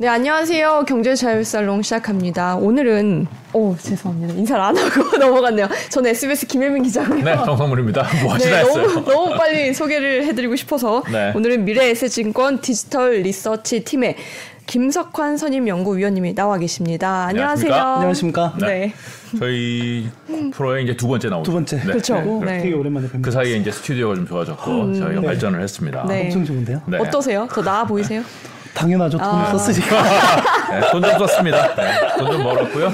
네, 안녕하세요. 경제자율살롱 시작합니다. 오늘은, 오, 죄송합니다. 인사를 안 하고 넘어갔네요. 저는 SBS 김혜민 기자고요. 네, 정성물입니다. 뭐 하시나 네, 했어요. 너무, 너무 빨리 소개를 해드리고 싶어서 네. 오늘은 미래에셋증권 디지털 리서치 팀의 김석환 선임 연구위원님이 나와 계십니다. 안녕하세요. 안녕하십니까? 안녕하십니까? 네. 저희 프로에 이제 두 번째 나오죠. 두 번째. 네. 그렇죠. 그리고 네. 되게 오랜만에 뵙니다. 그 사이에 이제 스튜디오가 좀 좋아졌고 저희가 네. 발전을 했습니다. 네. 엄청 좋은데요? 네. 어떠세요? 더 나아 보이세요? 당연하죠. 돈 아. 썼으니까. 네, 돈좀 썼습니다. 네, 돈좀 벌었고요.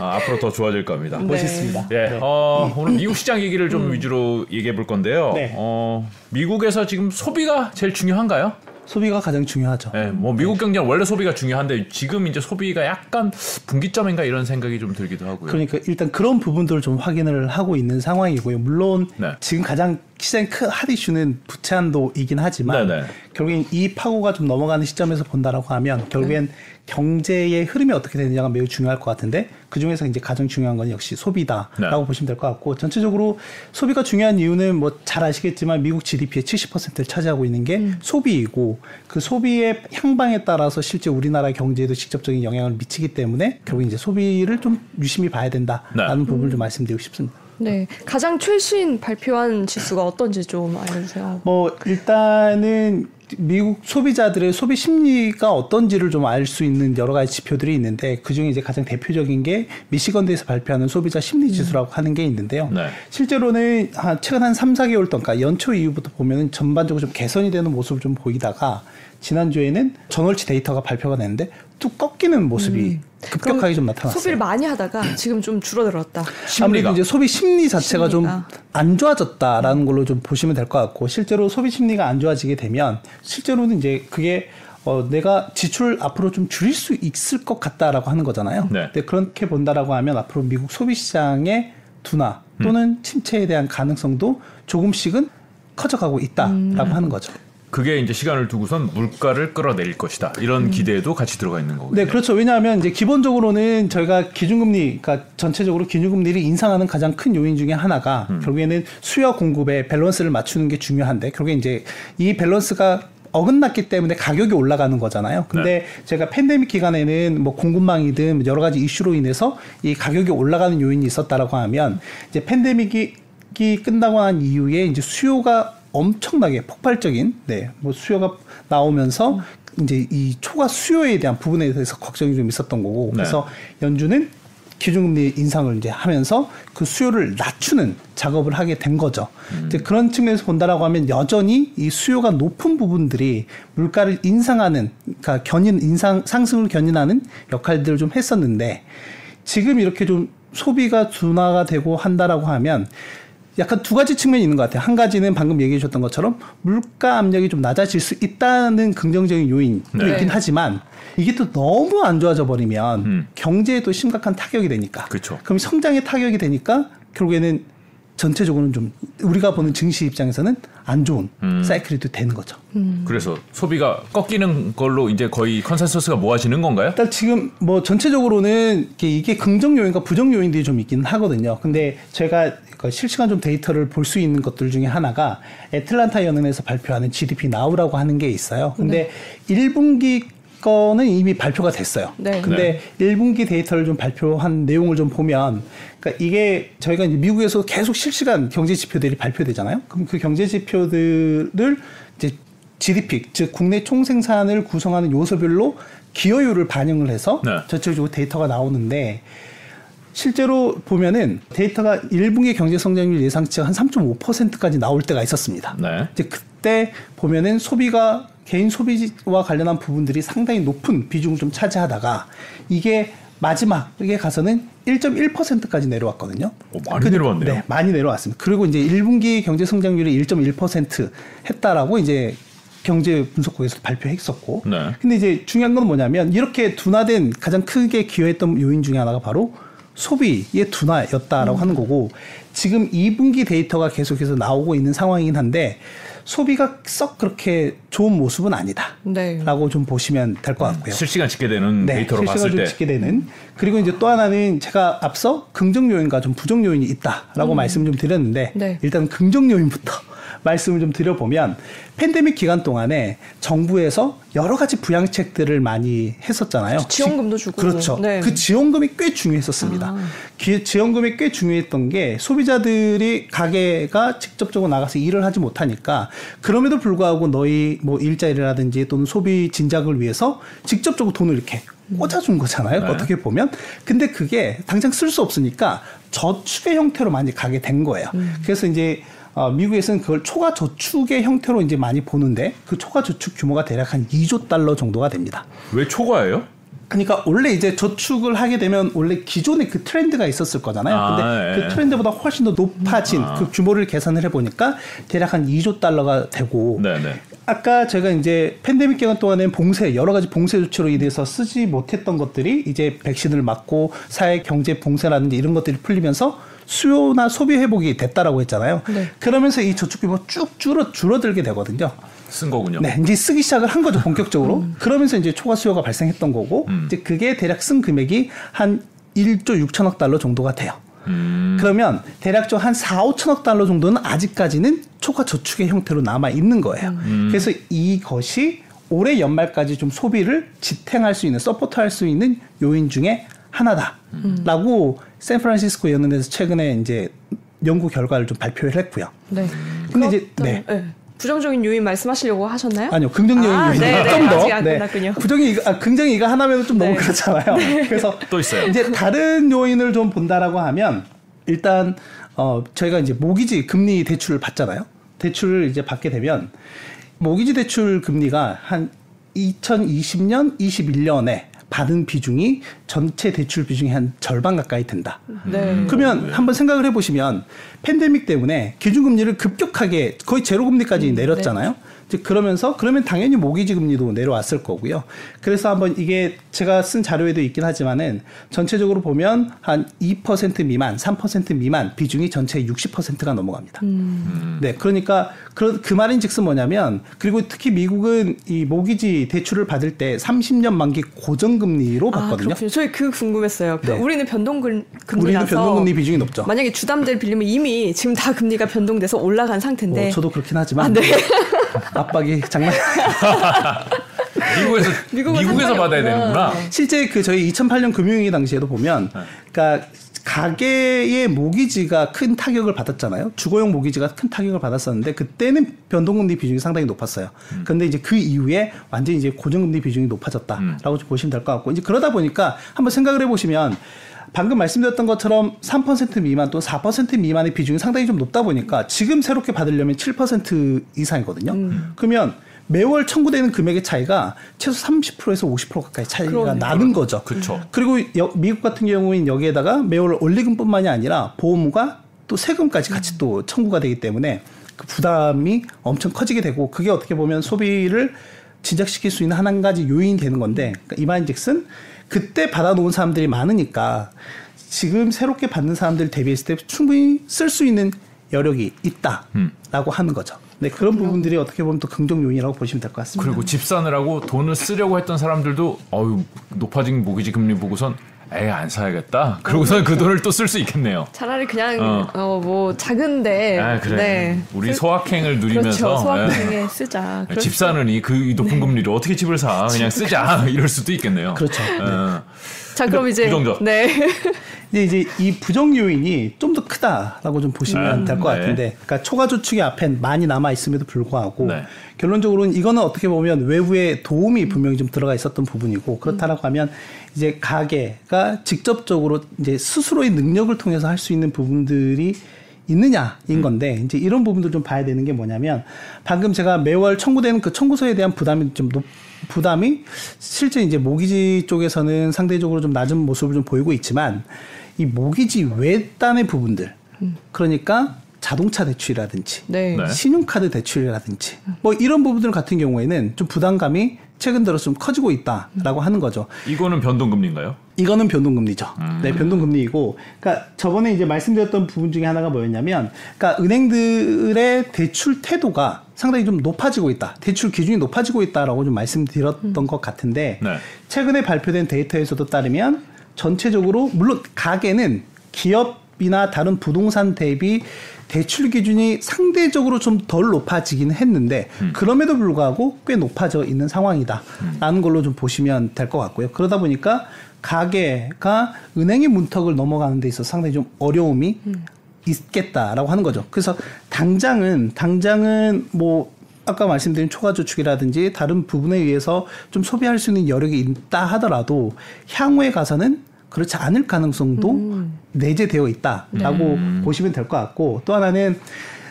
아, 앞으로 더 좋아질 겁니다. 네. 멋있습니다. 예, 어, 오늘 미국 시장 얘기를 좀 위주로 얘기해 볼 건데요. 네. 어, 미국에서 지금 소비가 제일 중요한가요? 소비가 가장 중요하죠. 예, 뭐 미국 경제는 원래 소비가 중요한데 지금 이제 소비가 약간 분기점인가 이런 생각이 좀 들기도 하고요. 그러니까 일단 그런 부분들을 좀 확인을 하고 있는 상황이고요. 물론 네. 지금 가장 시장의 큰핫 이슈는 부채 한도이긴 하지만 네네. 결국엔 이 파고가 좀 넘어가는 시점에서 본다라고 하면 결국엔 경제의 흐름이 어떻게 되느냐가 매우 중요할 것 같은데 그 중에서 이제 가장 중요한 건 역시 소비다라고 네. 보시면 될 것 같고 전체적으로 소비가 중요한 이유는 뭐 잘 아시겠지만 미국 GDP의 70%를 차지하고 있는 게 소비이고 그 소비의 향방에 따라서 실제 우리나라 경제에도 직접적인 영향을 미치기 때문에 결국 이제 소비를 좀 유심히 봐야 된다라는 네. 부분을 좀 말씀드리고 싶습니다. 네. 가장 최신 발표한 지수가 어떤지 좀 알려주세요. 뭐 일단은 미국 소비자들의 소비 심리가 어떤지를 좀 알 수 있는 여러 가지 지표들이 있는데 그 중에 이제 가장 대표적인 게 미시건대에서 발표하는 소비자 심리 지수라고 하는 게 있는데요. 네. 실제로는 한 최근 한 3, 4개월 동안 그러니까 연초 이후부터 보면은 전반적으로 좀 개선이 되는 모습을 좀 보이다가 지난주에는 전월치 데이터가 발표가 됐는데 뚝 꺾이는 모습이 급격하게 좀 나타났어요. 소비를 많이 하다가 지금 좀 줄어들었다. 심리가. 아무래도 이제 소비 심리 자체가. 좀 안 좋아졌다라는 걸로 좀 보시면 될 것 같고 실제로 소비 심리가 안 좋아지게 되면 실제로는 이제 그게 어, 내가 지출 앞으로 좀 줄일 수 있을 것 같다라고 하는 거잖아요. 네. 근데 그렇게 본다라고 하면 앞으로 미국 소비 시장의 둔화 또는 침체에 대한 가능성도 조금씩은 커져가고 있다라고 하는 거죠. 그게 이제 시간을 두고선 물가를 끌어내릴 것이다. 이런 기대도 같이 들어가 있는 거거든요. 네, 그렇죠. 왜냐하면 이제 기본적으로는 저희가 기준금리, 그러니까 전체적으로 기준금리를 인상하는 가장 큰 요인 중에 하나가 결국에는 수요 공급의 밸런스를 맞추는 게 중요한데 결국에 이제 이 밸런스가 어긋났기 때문에 가격이 올라가는 거잖아요. 근데 제가 팬데믹 기간에는 뭐 공급망이든 여러 가지 이슈로 인해서 이 가격이 올라가는 요인이 있었다라고 하면 이제 팬데믹이 끝나고 난 이후에 이제 수요가 엄청나게 폭발적인 네 뭐 수요가 나오면서 이제 이 초과 수요에 대한 부분에 대해서 걱정이 좀 있었던 거고 네. 그래서 연준은 기준금리 인상을 이제 하면서 그 수요를 낮추는 작업을 하게 된 거죠. 이제 그런 측면에서 본다라고 하면 여전히 이 수요가 높은 부분들이 물가를 인상하는, 그러니까 견인 인상 상승을 견인하는 역할들을 좀 했었는데 지금 이렇게 좀 소비가 둔화가 되고 한다라고 하면 약간 두 가지 측면이 있는 것 같아요. 한 가지는 방금 얘기해 주셨던 것처럼 물가 압력이 좀 낮아질 수 있다는 긍정적인 요인도 네. 있긴 하지만 이게 또 너무 안 좋아져 버리면 음. 경제에도 심각한 타격이 되니까. 그렇죠. 그럼 성장에 타격이 되니까 결국에는 전체적으로는 좀 우리가 보는 증시 입장에서는 안 좋은 음. 사이클이 또 되는 거죠. 그래서 소비가 꺾이는 걸로 이제 거의 컨센서스가 모아지는 건가요? 일단 지금 뭐 전체적으로는 이게, 긍정 요인과 부정 요인들이 좀 있긴 하거든요. 근데 제가 그 실시간 좀 데이터를 볼 수 있는 것들 중에 하나가 애틀란타 연은에서 발표하는 GDP Now라고 하는 게 있어요. 근데 일 1분기 거는 이미 발표가 됐어요. 네. 근데 일 1분기 데이터를 좀 발표한 내용을 좀 보면 그러니까 이게 저희가 이제 미국에서 계속 실시간 경제 지표들이 발표되잖아요. 그럼 그 경제 지표들을 이제 GDP 즉 국내 총생산을 구성하는 요소별로 기여율을 반영을 해서 네. 전체적으로 데이터가 나오는데 실제로 보면은 데이터가 1분기 경제 성장률 예상치가 한 3.5%까지 나올 때가 있었습니다. 네. 이제 그때 보면은 소비가 개인 소비와 관련한 부분들이 상당히 높은 비중을 좀 차지하다가 이게 마지막에 가서는 1.1%까지 내려왔거든요. 오, 많이 내려왔네요. 네, 많이 내려왔습니다. 그리고 이제 1분기 경제 성장률이 1.1% 했다라고 이제 경제 분석국에서 발표했었고. 네. 근데 이제 중요한 건 뭐냐면 이렇게 둔화된 가장 크게 기여했던 요인 중에 하나가 바로 소비의 둔화였다라고 하는 거고 지금 2분기 데이터가 계속해서 나오고 있는 상황이긴 한데 소비가 썩 그렇게 좋은 모습은 아니다. 네. 라고 좀 보시면 될 것 같고요. 실시간 집계되는 데이터로 실시간 봤을 좀때 찍게 되는 그리고 이제 또 하나는 제가 앞서 긍정 요인과 좀 부정 요인이 있다라고 말씀 좀 드렸는데 네. 일단 긍정 요인부터 말씀을 좀 드려보면 팬데믹 기간 동안에 정부에서 여러 가지 부양책들을 많이 했었잖아요. 지원금도 주고. 그렇죠. 네. 그 지원금이 꽤 중요했었습니다. 아. 기- 지원금이 꽤 중요했던 게 소비자들이 가게가 직접적으로 나가서 일을 하지 못하니까 그럼에도 불구하고 너희 뭐 일자리라든지 또는 소비 진작을 위해서 직접적으로 돈을 이렇게 꽂아준 거잖아요. 네. 어떻게 보면. 근데 그게 당장 쓸 수 없으니까 저축의 형태로 많이 가게 된 거예요. 그래서 이제 어, 미국에서는 그걸 초과 저축의 형태로 이제 많이 보는데 그 초과 저축 규모가 대략 한 2조 달러 정도가 됩니다. 왜 초과예요? 그러니까 원래 이제 저축을 하게 되면 원래 기존에 그 트렌드가 있었을 거잖아요. 아, 근데 예. 그 트렌드보다 훨씬 더 높아진 그 규모를 계산을 해보니까 대략 한 2조 달러가 되고 네네. 아까 제가 이제 팬데믹 기간 동안에 봉쇄 여러 가지 봉쇄 조치로 인해서 쓰지 못했던 것들이 이제 백신을 맞고 사회 경제 봉쇄라든지 이런 것들이 풀리면서 수요나 소비 회복이 됐다라고 했잖아요. 네. 그러면서 이 저축 규모 쭉 줄어 줄어들게 되거든요. 쓴 거군요. 네, 이제 쓰기 시작을 한 거죠 본격적으로. 그러면서 이제 초과 수요가 발생했던 거고, 음. 이제 그게 대략 쓴 금액이 한 1조 6천억 달러 정도가 돼요. 음. 그러면 대략적 한 4, 5천억 달러 정도는 아직까지는 초과 저축의 형태로 남아 있는 거예요. 음. 그래서 이것이 올해 연말까지 좀 소비를 지탱할 수 있는 서포트할 수 있는 요인 중에 하나다라고 샌프란시스코 연은에서 최근에 이제 연구 결과를 좀 발표를 했고요. 네. 근데 이제 네. 네. 부정적인 요인 말씀하시려고 하셨나요? 아니요, 긍정적인 아, 요인이 네, 네. 좀 더. 아직 안 끝났군요. 부정이 이거, 아, 긍정이 이거 하나면 좀 너무 네. 그렇잖아요. 그래서 또 있어요. 이제 다른 요인을 좀 본다라고 하면 일단 어 저희가 이제 모기지 금리 대출을 받잖아요. 대출을 이제 받게 되면 모기지 대출 금리가 한 2020년, 21년에 받은 비중이 전체 대출 비중의 한 절반 가까이 된다. 네. 그러면 한번 생각을 해보시면 팬데믹 때문에 기준금리를 급격하게 거의 제로금리까지 내렸잖아요. 이제 그러면서 그러면 당연히 모기지 금리도 내려왔을 거고요. 그래서 한번 이게 제가 쓴 자료에도 있긴 하지만은 전체적으로 보면 한 2% 미만, 3% 미만 비중이 전체 60%가 넘어갑니다. 네, 그러니까 그, 그 말인즉슨 뭐냐면 그리고 특히 미국은 이 모기지 대출을 받을 때 30년 만기 고정금리로 아, 받거든요. 그렇군요. 저희 그 궁금했어요. 그 네. 우리는 변동금리라서 우리는 변동금리 비중이 높죠. 만약에 주담대를 빌리면 이미 지금 다 금리가 변동돼서 올라간 상태인데 어, 저도 그렇긴 하지만 아, 네. 압박이 장난. 미국에서 미국에서 받아야. 되는구나. 실제 그 저희 2008년 금융위기 당시에도 보면, 네. 그러니까 가계의 모기지가 큰 타격을 받았잖아요. 주거용 모기지가 큰 타격을 받았었는데 그때는 변동금리 비중이 상당히 높았어요. 음. 그런데 이제 그 이후에 완전히 이제 고정금리 비중이 높아졌다라고 좀 보시면 될 것 같고 이제 그러다 보니까 한번 생각을 해보시면. 방금 말씀드렸던 것처럼 3% 미만 또 4% 미만의 비중이 상당히 좀 높다 보니까 지금 새롭게 받으려면 7% 이상이거든요. 음. 그러면 매월 청구되는 금액의 차이가 최소 30%에서 50% 가까이 차이가 그러네요. 나는 거죠. 그쵸. 그리고 여- 미국 같은 경우는 여기에다가 매월 원리금뿐만이 아니라 보험과 또 세금까지 같이 또 청구가 되기 때문에 그 부담이 엄청 커지게 되고 그게 어떻게 보면 소비를 진작시킬 수 있는 한 가지 요인이 되는 건데 그러니까 이만즉슨 그때 받아놓은 사람들이 많으니까 지금 새롭게 받는 사람들 대비했을 때 충분히 쓸 수 있는 여력이 있다라고 하는 거죠. 네, 그런 부분들이 어떻게 보면 또 긍정 요인이라고 보시면 될 것 같습니다. 그리고 집 사느라고 돈을 쓰려고 했던 사람들도 어유 높아진 모기지 금리 보고선 에이 안 사야겠다. 그러고선 그 돈을 또 쓸 수 있겠네요. 차라리 그냥 어. 어 뭐 작은데 아 그래. 네. 우리 쓸- 소확행을 누리면서 그렇죠. 소확 예. 중에 쓰자. 그럴 집 수- 사느니 그 높은 금리로 어떻게 집을 사? 그냥 쓰자. 이럴 수도 있겠네요. 그렇죠. 어. 자 그럼 이제 부정적. 네. 근데 이제 이 부정 요인이 좀 더 크다라고 좀 보시면 음, 될것 네. 같은데, 그러니까 초과 저축이 앞엔 많이 남아 있음에도 불구하고 네. 결론적으로는 이거는 어떻게 보면 외부의 도움이 분명히 좀 들어가 있었던 부분이고 그렇다라고 하면 이제 가게가 직접적으로 이제 스스로의 능력을 통해서 할 수 있는 부분들이 있느냐인 음. 건데 이제 이런 부분들 좀 봐야 되는 게 뭐냐면 방금 제가 매월 청구되는 그 청구서에 대한 부담이 좀 높, 부담이 실제 이제 모기지 쪽에서는 상대적으로 좀 낮은 모습을 좀 보이고 있지만 이 모기지 외단의 부분들 그러니까 자동차 대출이라든지 네. 네. 신용카드 대출이라든지 뭐 이런 부분들 같은 경우에는 좀 부담감이 최근 들어 좀 커지고 있다라고 하는 거죠. 이거는 변동금리인가요? 이거는 변동금리죠. 네, 변동금리이고, 그러니까 저번에 이제 말씀드렸던 부분 중에 하나가 뭐였냐면, 그러니까 은행들의 대출 태도가 상당히 좀 높아지고 있다. 대출 기준이 높아지고 있다라고 좀 말씀드렸던 것 같은데, 네. 최근에 발표된 데이터에서도 따르면 전체적으로 물론 가게는 기업 집이나 다른 부동산 대비 대출 기준이 상대적으로 좀 덜 높아지긴 했는데 그럼에도 불구하고 꽤 높아져 있는 상황이다라는 걸로 좀 보시면 될 것 같고요. 그러다 보니까 가게가 은행의 문턱을 넘어가는 데 있어서 상당히 좀 어려움이 있겠다라고 하는 거죠. 그래서 당장은 당장은 뭐 아까 말씀드린 초과 저축이라든지 다른 부분에 의해서 좀 소비할 수 있는 여력이 있다 하더라도 향후에 가서는 그렇지 않을 가능성도 내재되어 있다라고 보시면 될 것 같고 또 하나는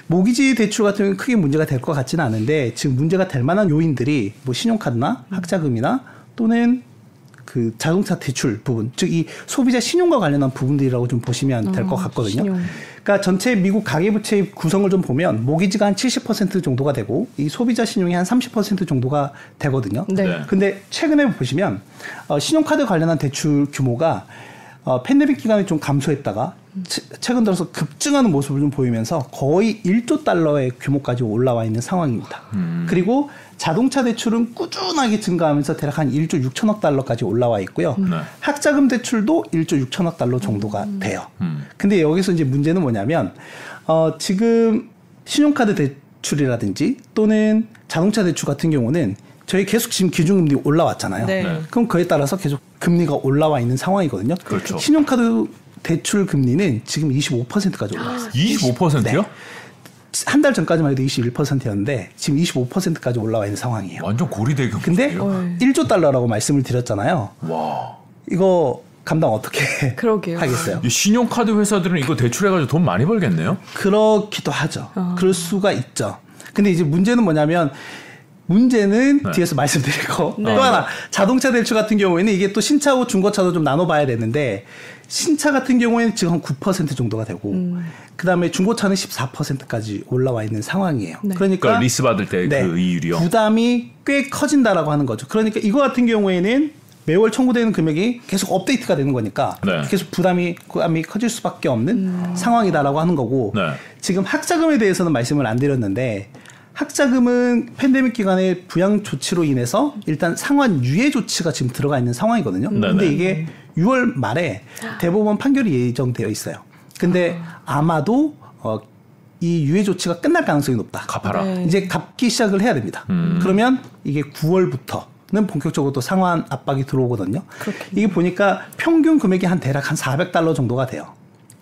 모기지 대출 같은 경우는 크게 문제가 될 것 같지는 않은데 지금 문제가 될 만한 요인들이 뭐 신용카드나 학자금이나 또는 그 자동차 대출 부분, 즉 이 소비자 신용과 관련한 부분들이라고 좀 보시면 될것 어, 같거든요. 신용. 그러니까 전체 미국 가계부채의 구성을 좀 보면 모기지가 한 70% 정도가 되고 이 소비자 신용이 한 30% 정도가 되거든요. 네. 네. 근데 최근에 보시면 어, 신용카드 관련한 대출 규모가 어, 팬데믹 기간에 좀 감소했다가 최- 최근 들어서 급증하는 모습을 좀 보이면서 거의 1조 달러의 규모까지 올라와 있는 상황입니다. 그리고 자동차 대출은 꾸준하게 증가하면서 대략 한 1조 6천억 달러까지 올라와 있고요. 네. 학자금 대출도 1조 6천억 달러 정도가 돼요. 음. 근데 여기서 이제 문제는 뭐냐면 어, 지금 신용카드 대출이라든지 또는 자동차 대출 같은 경우는 저희 계속 지금 기준금리 올라왔잖아요. 네. 네. 그럼 그에 따라서 계속 금리가 올라와 있는 상황이거든요. 그렇죠. 신용카드 대출 금리는 지금 25%까지 올라왔어요. 25%요? 한달 전까지만 해도 21%였는데 지금 25%까지 올라와 있는 상황이에요. 완전 고리대금. 근데 어이. 1조 달러라고 말씀을 드렸잖아요. 와. 이거 감당 어떻게 그러게요. 하겠어요? 이 신용카드 회사들은 이거 대출해가지고 돈 많이 벌겠네요. 그렇기도 하죠. 어. 그럴 수가 있죠. 근데 이제 문제는 뭐냐면 문제는 네. 뒤에서 말씀드릴 거. 네. 또 하나 자동차 대출 같은 경우에는 이게 또 신차하고 중고차도 좀 나눠봐야 되는데 신차 같은 경우에는 지금 한 9% 정도가 되고 음. 그다음에 중고차는 14%까지 올라와 있는 상황이에요. 네. 그러니까 그러니까 리스 받을 때그 이율이요. 부담이 꽤 커진다라고 하는 거죠. 그러니까 이거 같은 경우에는 매월 청구되는 금액이 계속 업데이트가 되는 거니까 네. 계속 부담이 부담이 커질 수밖에 없는 상황이다라고 하는 거고 네. 지금 학자금에 대해서는 말씀을 안 드렸는데 학자금은 팬데믹 기간에 부양 조치로 인해서 일단 상환 유예 조치가 지금 들어가 있는 상황이거든요. 네네. 근데 이게 6월 말에 대법원 판결이 예정되어 있어요. 근데 아마도 어, 이 유예 조치가 끝날 가능성이 높다. 갚아라. 네. 이제 갚기 시작을 해야 됩니다. 음. 그러면 이게 9월부터 는 본격적으로 또 상환 압박이 들어오거든요. 이게 보니까 평균 금액이 한 대략 한 400달러 정도가 돼요.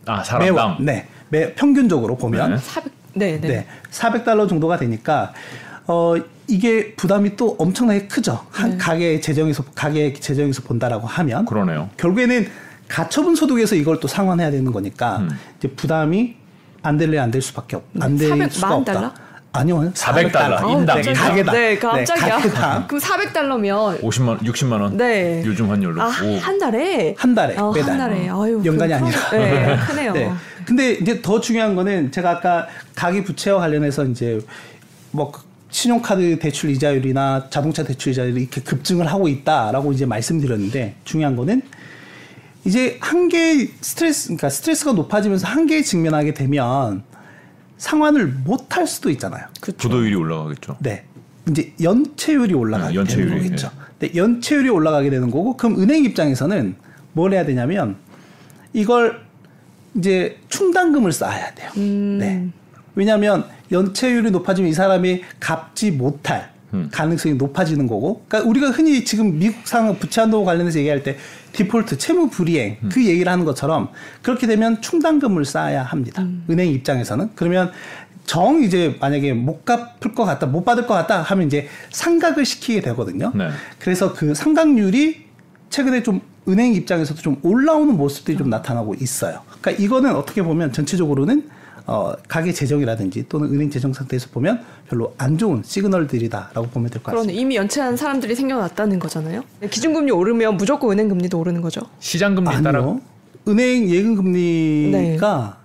아 사람당. 매월. 네. 매 평균적으로 보면 네. 400, 네, 네. 네. 400달러 정도가 되니까 어 이게 부담이 또 엄청나게 크죠. 한 네. 가게 재정에서 가게 재정에서 본다라고 하면 그러네요. 결국에는 가처분 소득에서 이걸 또 상환해야 되는 거니까 음. 이제 부담이 안 될래 안 될 수밖에 없. 안될 400 수가 만 없다. 달러? 아니요. 400 달러. 아우, 인당, 네. 가게당. 네, 깜짝이야. 네, 가게당 그럼 400달러면 50만 60만 원. 네. 요즘 환율로. 아, 오. 한 달에 한 달에 어, 매달. 한 달에. 아유, 연간이 그 아니라. 네, 크네요. 네. 근데 이제 더 중요한 거는 제가 아까 가계 부채와 관련해서 이제 뭐 신용카드 대출 이자율이나 자동차 대출 이자율이 이렇게 급증을 하고 있다라고 이제 말씀드렸는데 중요한 거는 이제 한계 스트레스 그러니까 스트레스가 높아지면서 한계에 직면하게 되면 상환을 못 할 수도 있잖아요. 부도율이 올라가겠죠. 네. 이제 연체율이 올라가게 아, 연체율이, 되는 거겠죠. 네, 연체율이 올라가게 되는 거고 그럼 은행 입장에서는 뭘 해야 되냐면 이걸 이제 충당금을 쌓아야 돼요. 네. 왜냐하면 연체율이 높아지면 이 사람이 갚지 못할 가능성이 높아지는 거고, 그러니까 우리가 흔히 지금 미국 상황 부채 한도 관련해서 얘기할 때 디폴트 채무 불이행 그 얘기를 하는 것처럼 그렇게 되면 충당금을 쌓아야 합니다. 은행 입장에서는 그러면 정 이제 만약에 못 갚을 것 같다, 못 받을 것 같다 하면 이제 상각을 시키게 되거든요. 네. 그래서 그 상각률이 최근에 좀 은행 입장에서도 좀 올라오는 모습들이 좀 나타나고 있어요. 그러니까 이거는 어떻게 보면 전체적으로는 어, 가계 재정이라든지 또는 은행 재정 상태에서 보면 별로 안 좋은 시그널들이다라고 보면 될 것. 같습니다. 이미 연체한 사람들이 생겨났다는 거잖아요. 네, 기준금리 오르면 무조건 은행 금리도 오르는 거죠. 시장 금리 따라. 은행 예금 금리가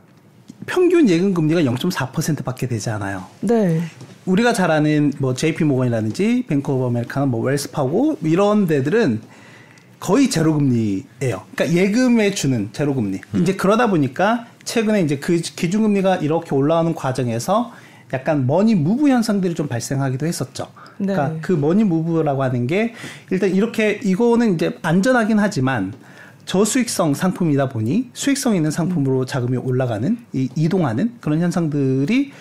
평균 예금 금리가 0.4%밖에 되지 않아요. 네. 우리가 잘 아는 뭐 JP 모건이라든지 뱅크 오브 아메리카나 뭐 웰스파고 이런 데들은 거의 제로 금리예요. 그러니까 예금에 주는 제로 금리. 이제 그러다 보니까 최근에 이제 그 기준 금리가 이렇게 올라가는 과정에서 약간 money move 현상들이 좀 발생하기도 했었죠. 그러니까 네. 그 money move라고 하는 게 일단 이렇게 이거는 이제 안전하긴 하지만 저수익성 상품이다 보니 수익성 있는 상품으로 자금이 올라가는 이 이동하는 그런 현상들이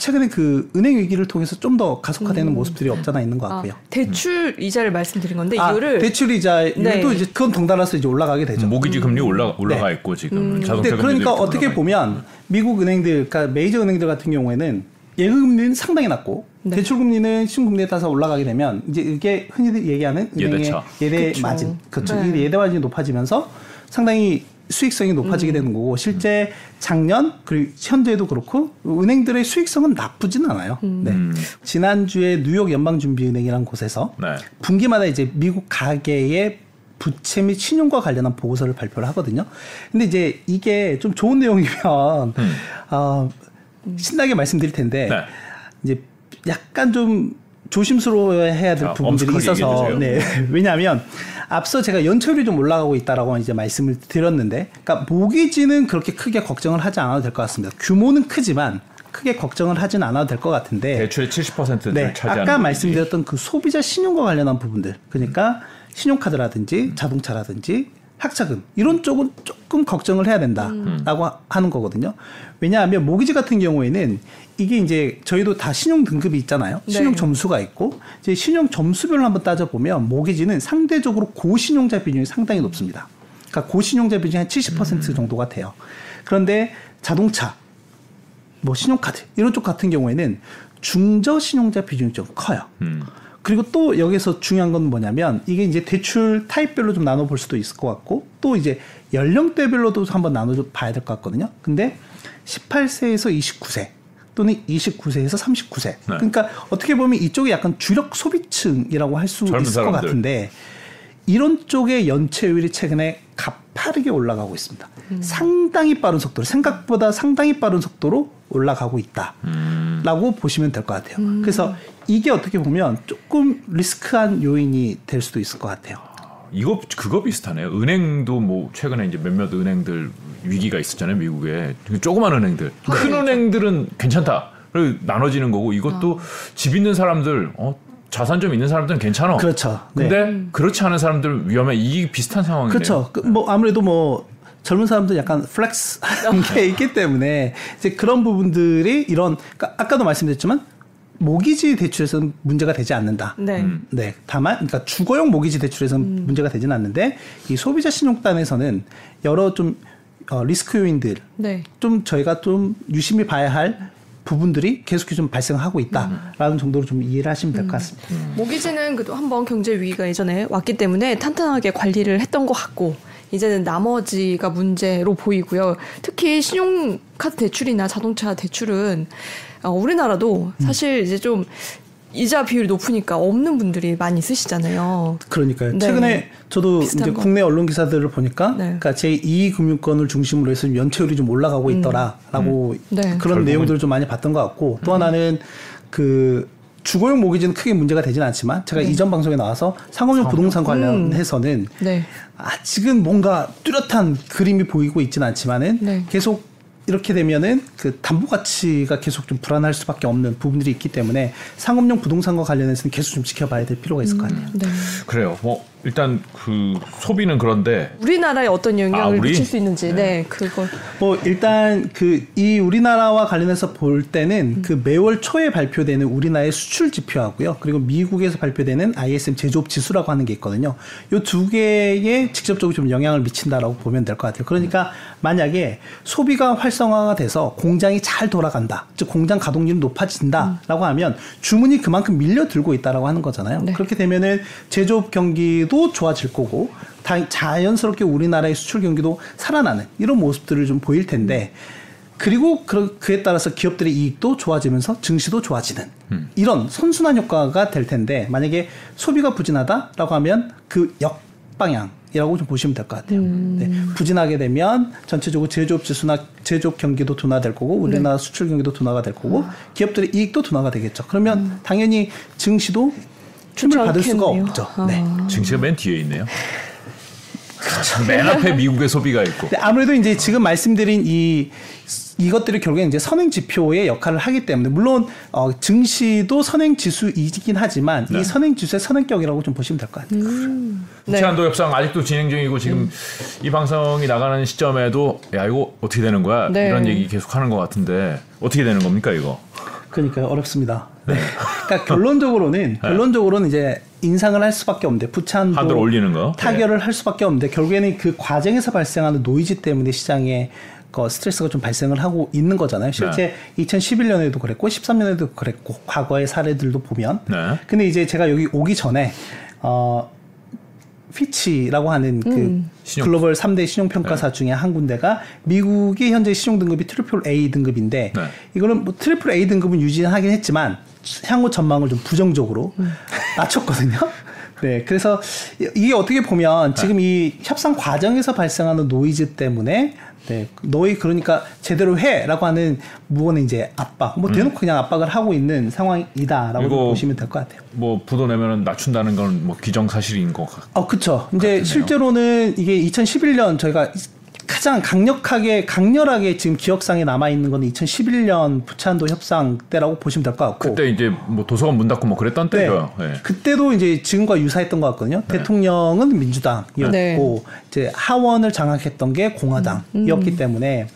최근에 그 은행 위기를 통해서 좀 더 가속화되는 모습들이 없잖아 있는 것 아, 같고요. 대출 이자를 말씀드린 건데 아, 이거를 대출 이자율도 네. 이제 그건 덩달아서 이제 올라가게 되죠. 모기지 금리 올라 올라가 네. 있고 지금 음. 자동차 금리도 그러니까 어떻게 보면 미국 은행들, 그러니까 메이저 은행들 같은 경우에는 예금금리는 상당히 낮고 네. 대출 금리는 신금리에 따라서 올라가게 되면 이제 이게 흔히들 얘기하는 은행의 예대차. 예대 그쵸. 마진, 그렇죠. 네. 이 예대 마진이 높아지면서 상당히 수익성이 높아지게 되는 거고 실제 작년 그리고 현재도 그렇고 은행들의 수익성은 나쁘진 않아요. 네. 음. 지난주에 뉴욕 연방준비은행이라는 곳에서 네. 분기마다 이제 미국 가계의 부채 및 신용과 관련한 보고서를 발표를 하거든요. 근데 이제 이게 좀 좋은 내용이면 음. 어, 신나게 말씀드릴 텐데 네. 이제 약간 좀 조심스러워해야 될 자, 부분들이 있어서 네. 왜냐하면 앞서 제가 연체율이 좀 올라가고 있다라고 이제 말씀을 드렸는데, 그러니까 모기지는 그렇게 크게 걱정을 하지 않아도 될 것 같습니다. 규모는 크지만 크게 걱정을 하진 않아도 될 것 같은데, 대출의 70%를 네, 차지하는 아까. 말씀드렸던 그 소비자 신용과 관련한 부분들, 그러니까 신용카드라든지 자동차라든지 학자금 이런 쪽은 조금 걱정을 해야 된다라고 하- 하는 거거든요. 왜냐하면 모기지 같은 경우에는 이게 이제 저희도 다 신용 등급이 있잖아요. 네. 신용 점수가 있고 이제 신용 점수별로 한번 따져 보면 모기지는 상대적으로 고신용자 비중이 상당히 높습니다. 그러니까 고신용자 비중이 한 70% 정도가 돼요. 그런데 자동차 뭐 신용카드 이런 쪽 같은 경우에는 중저 신용자 비중이 좀 커요. 음. 그리고 또 여기서 중요한 건 뭐냐면 이게 이제 대출 타입별로 좀 나눠 볼 수도 있을 것 같고 또 이제 연령대별로도 한번 나눠 봐야 될 것 같거든요. 근데 18세에서 29세 또는 29세에서 39세. 그러니까 어떻게 보면 이쪽이 약간 주력 소비층이라고 할 수 있을 것 사람들. 같은데 이런 쪽의 연체율이 최근에 가파르게 올라가고 있습니다. 상당히 빠른 속도로 생각보다 상당히 빠른 속도로 올라가고 있다라고 보시면 될 것 같아요. 그래서 이게 어떻게 보면 조금 리스크한 요인이 될 수도 있을 것 같아요. 이거 그거 비슷하네요. 은행도 뭐 최근에 이제 몇몇 은행들 위기가 있었잖아요, 미국에. 조그만 은행들. 아, 큰 그렇죠. 은행들은 괜찮다. 그리고 나눠지는 거고 이것도 집 있는 사람들 어 자산 좀 있는 사람들은 괜찮아. 그렇죠. 네. 근데 그렇지 않은 사람들 위험해. 이 비슷한 상황이네요. 그렇죠. 그, 뭐 아무래도 뭐 젊은 사람들 약간 flex 하는 게 있기 때문에 이제 그런 부분들이 이런 그러니까 아까도 말씀드렸지만 모기지 대출에서는 문제가 되지 않는다. 네. 음. 네, 다만 그러니까 주거용 모기지 대출에서는 문제가 되지는 않는데 이 소비자 신용단에서는 여러 좀 어, 리스크 요인들 네. 좀 저희가 좀 유심히 봐야 할 부분들이 계속해서 좀 발생하고 있다라는 정도로 좀 이해를 하시면 될 것 같습니다. 모기지는 그래도 한번 경제 위기가 예전에 왔기 때문에 탄탄하게 관리를 했던 것 같고 이제는 나머지가 문제로 보이고요. 특히 신용카드 대출이나 자동차 대출은 어, 우리나라도 사실 이제 좀 이자 비율이 높으니까 없는 분들이 많이 쓰시잖아요. 그러니까요. 네. 최근에 저도 이제 거. 국내 언론 기사들을 보니까, 네. 그러니까 제2 금융권을 중심으로 해서 연체율이 좀 올라가고 있더라라고 네. 그런 내용들을 좀 많이 봤던 것 같고, 또 하나는 그 주거용 모기지는 크게 문제가 되진 않지만, 제가 이전 방송에 나와서 상업용 부동산 관련해서는 네. 아직은 뭔가 뚜렷한 그림이 보이고 있지는 않지만은 네. 계속 이렇게 되면은 그 담보 가치가 계속 좀 불안할 수밖에 없는 부분들이 있기 때문에 상업용 부동산과 관련해서는 계속 좀 지켜봐야 될 필요가 있을 것 같아요. 네. 그래요. 뭐 일단 그 소비는 그런데 우리나라에 어떤 영향을 아, 우리? 미칠 수 있는지, 네, 그걸 뭐 일단 그 이 우리나라와 관련해서 볼 때는 그 매월 초에 발표되는 우리나라의 수출 지표하고요. 그리고 미국에서 발표되는 ISM 제조업 지수라고 하는 게 있거든요. 요 두 개에 직접적으로 좀 영향을 미친다라고 보면 될 것 같아요. 그러니까 만약에 소비가 활성화가 돼서 공장이 잘 돌아간다. 즉 공장 가동률이 높아진다라고 하면 주문이 그만큼 밀려들고 있다라고 하는 거잖아요. 네. 그렇게 되면은 제조업 경기 도 좋아질 거고 다- 자연스럽게 우리나라의 수출 경기도 살아나는 이런 모습들을 좀 보일 텐데 그리고 그, 그에 따라서 기업들의 이익도 좋아지면서 증시도 좋아지는 이런 선순환 효과가 될 텐데 만약에 소비가 부진하다라고 하면 그 역방향 이라고 좀 보시면 될 것 같아요. 네, 부진하게 되면 전체적으로 제조업 지수나 제조업 경기도 둔화될 거고 우리나라 수출 경기도 둔화가 될 거고 기업들의 이익도 둔화가 되겠죠. 그러면 당연히 증시도 좋지 받을 수가. 없죠. 아. 네. 증시가 맨 뒤에 있네요. 맨 앞에 미국의 소비가 있고. 근데 아무래도 이제 지금 말씀드린 이 이것들이 결국엔 이제 선행 지표의 역할을 하기 때문에 물론 어, 증시도 선행 지수이긴 하지만 네. 이 선행 지수의 선행격이라고 좀 보시면 될 것 같아요. 네. 부채한도 협상 아직도 진행 중이고 지금 이 방송이 나가는 시점에도 야 이거 어떻게 되는 거야 네. 이런 얘기 계속 하는 것 같은데 어떻게 되는 겁니까 이거? 그러니까 어렵습니다. 네. 그러니까 결론적으로는 결론적으로는 이제 인상을 할 수밖에 없는데 부채한도 한도를 올리는 거. 타결을 할 수밖에 없는데 결국에는 그 과정에서 발생하는 노이즈 때문에 시장에 그 스트레스가 좀 발생을 하고 있는 거잖아요. 실제 2011년에도 그랬고 13년에도 그랬고 과거의 사례들도 보면. 네. 근데 이제 제가 여기 오기 전에 어 피치라고 하는 그 신용- 글로벌 3대 신용평가사 중에 한 군데가 미국이 현재 신용등급이 triple A 등급인데 네. 이거는 뭐 triple A 등급은 유지하긴 했지만 향후 전망을 좀 부정적으로 낮췄거든요. 네, 그래서 이- 이게 어떻게 보면 지금 이 협상 과정에서 발생하는 노이즈 때문에 네, 너희 그러니까 제대로 해라고 하는 무언의 이제 압박, 뭐 대놓고 그냥 압박을 하고 있는 상황이다라고 보시면 될 것 같아요. 뭐 부도 내면은 낮춘다는 건 뭐 기정사실인 것 같. 어, 그쵸. 이제 같으네요. 실제로는 이게 2011년 저희가 가장 강력하게, 강렬하게 지금 기억상에 남아 있는 건 2011년 부찬도 협상 때라고 보시면 될 것 같고. 그때 이제 뭐 도서관 문 닫고 뭐 그랬던 네. 때죠. 예. 그때도 이제 지금과 유사했던 것 같거든요. 대통령은 민주당이었고 네. 이제 하원을 장악했던 게 공화당이었기 때문에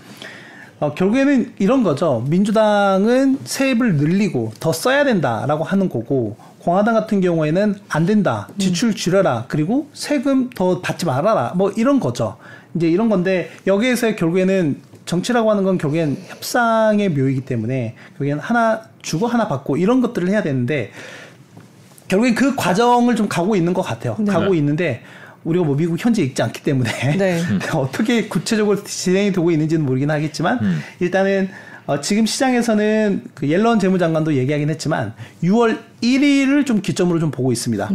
어, 결국에는 이런 거죠. 민주당은 세입을 늘리고 더 써야 된다라고 하는 거고 공화당 같은 경우에는 안 된다. 지출 줄여라. 그리고 세금 더 받지 말아라. 뭐 이런 거죠. 이제 이런 건데 여기에서 결국에는 정치라고 하는 건 결국엔 협상의 묘이기 때문에 결국엔 하나 주고 하나 받고 이런 것들을 해야 되는데 결국엔 그 과정을 좀 가고 있는 것 같아요. 가고 있는데 우리가 뭐 미국 현재 있지 않기 때문에 네. 어떻게 구체적으로 진행이 되고 있는지는 모르긴 하겠지만 일단은 어, 지금 시장에서는 그 옐런 재무장관도 얘기하긴 했지만 6월 1일을 좀 기점으로 좀 보고 있습니다.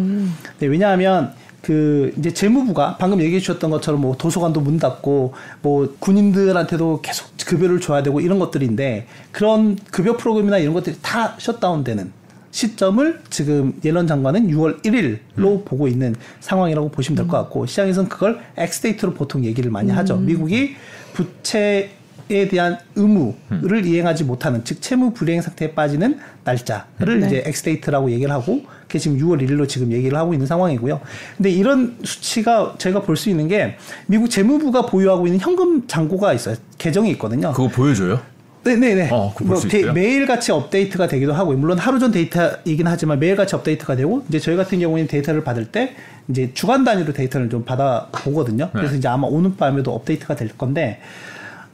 네, 왜냐하면 그 이제 재무부가 방금 얘기해 주셨던 것처럼 뭐 도서관도 문 닫고 뭐 군인들한테도 계속 급여를 줘야 되고 이런 것들인데 그런 급여 프로그램이나 이런 것들이 다 셧다운되는 시점을 지금 옐런 장관은 6월 1일로 보고 있는 상황이라고 보시면 될 것 같고 시장에서는 그걸 X-date로 보통 얘기를 많이 하죠. 미국이 부채 에 대한 의무를 이행하지 못하는 즉 채무 불이행 상태에 빠지는 날짜를 네. 이제 X-date라고 얘기를 하고 그게 지금 6월 1일로 지금 얘기를 하고 있는 상황이고요. 근데 이런 수치가 저희가 볼 수 있는 게 미국 재무부가 보유하고 있는 현금 잔고가 있어요. 계정이 있거든요. 그거 보여줘요? 네네네. 어, 그거 볼수 있어요? 매일같이 업데이트가 되기도 하고, 물론 하루 전 데이터이긴 하지만 매일같이 업데이트가 되고, 이제 저희 같은 경우에는 데이터를 받을 때, 이제 주간 단위로 데이터를 좀 받아 보거든요. 그래서 네. 이제 아마 오늘 밤에도 업데이트가 될 건데,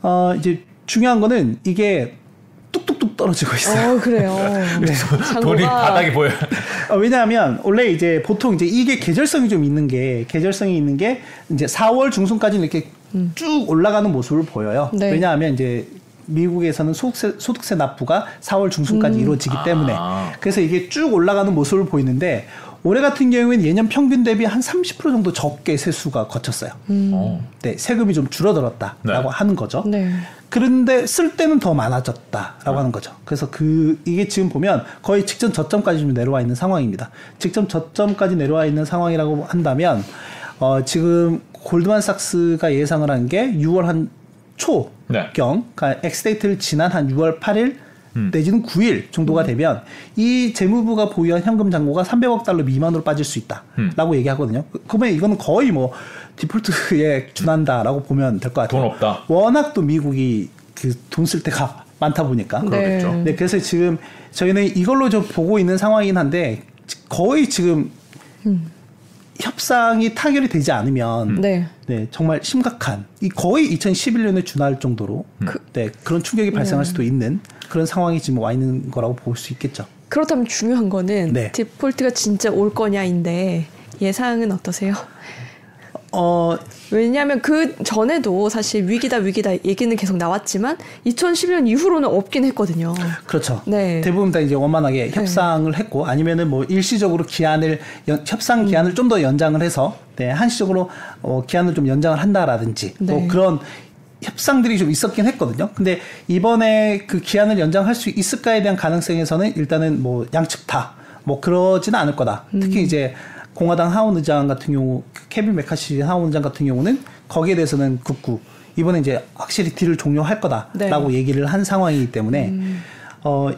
어, 이제 중요한 거는 이게 뚝뚝뚝 떨어지고 있어요. 어, 그래요. 네. 돈이 바닥에 보여. 어, 왜냐하면 원래 이제 보통 이제 이게 계절성이 좀 있는 게 계절성이 있는 게 이제 4월 중순까지는 이렇게 쭉 올라가는 모습을 보여요. 네. 왜냐하면 이제 미국에서는 소득세, 소득세 납부가 4월 중순까지 이루어지기 때문에 아. 그래서 이게 쭉 올라가는 모습을 보이는데 올해 같은 경우에는 예년 평균 대비 한 30% 정도 적게 세수가 거쳤어요. 어. 네, 세금이 좀 줄어들었다라고 네. 하는 거죠. 네. 그런데 쓸 데는 더 많아졌다라고 하는 거죠. 그래서 그 이게 지금 보면 거의 직전 저점까지 좀 내려와 있는 상황입니다. 직전 저점까지 내려와 있는 상황이라고 한다면 어 지금 골드만삭스가 예상을 한 게 6월 한 초경, 네. 그러니까 X-date를 지난 한 6월 8일 내지는 9일 정도가 되면 이 재무부가 보유한 현금 잔고가 300억 달러 미만으로 빠질 수 있다라고 얘기하거든요. 그- 그러면 이거는 거의 뭐 디폴트에 준한다라고 보면 될 것 같아요. 돈 없다. 워낙 또 미국이 그 돈 쓸 때가 많다 보니까. 그러겠죠. 네. 네, 그래서 지금 저희는 이걸로 좀 보고 있는 상황이긴 한데 거의 지금 협상이 타결이 되지 않으면 네. 네, 정말 심각한 이 거의 2011년에 준할 정도로 네, 그런 충격이 발생할 수도 있는 그런 상황이 지금 와 있는 거라고 볼 수 있겠죠. 그렇다면 중요한 거는 네. 디폴트가 진짜 올 거냐인데 예상은 어떠세요? 어, 왜냐하면 그 전에도 사실 위기다 위기다 얘기는 계속 나왔지만 2011년 이후로는 없긴 했거든요. 그렇죠. 네. 대부분 다 이제 원만하게 협상을 했고 아니면은 뭐 일시적으로 기한을 연- 협상 기한을 좀더 연장을 해서 네, 한시적으로 어, 기한을 좀 연장을 한다라든지 뭐 네. 그런 협상들이 좀 있었긴 했거든요. 근데 이번에 그 기한을 연장할 수 있을까에 대한 가능성에서는 일단은 뭐 양측 다 뭐 그러지는 않을 거다. 특히 이제 공화당 하원 의장 같은 경우 케빈 매카시 하원 의장 같은 경우는 거기에 대해서는 굳고 이번에 이제 확실히 deal을 종료할 거다라고 네. 얘기를 한 상황이기 때문에 어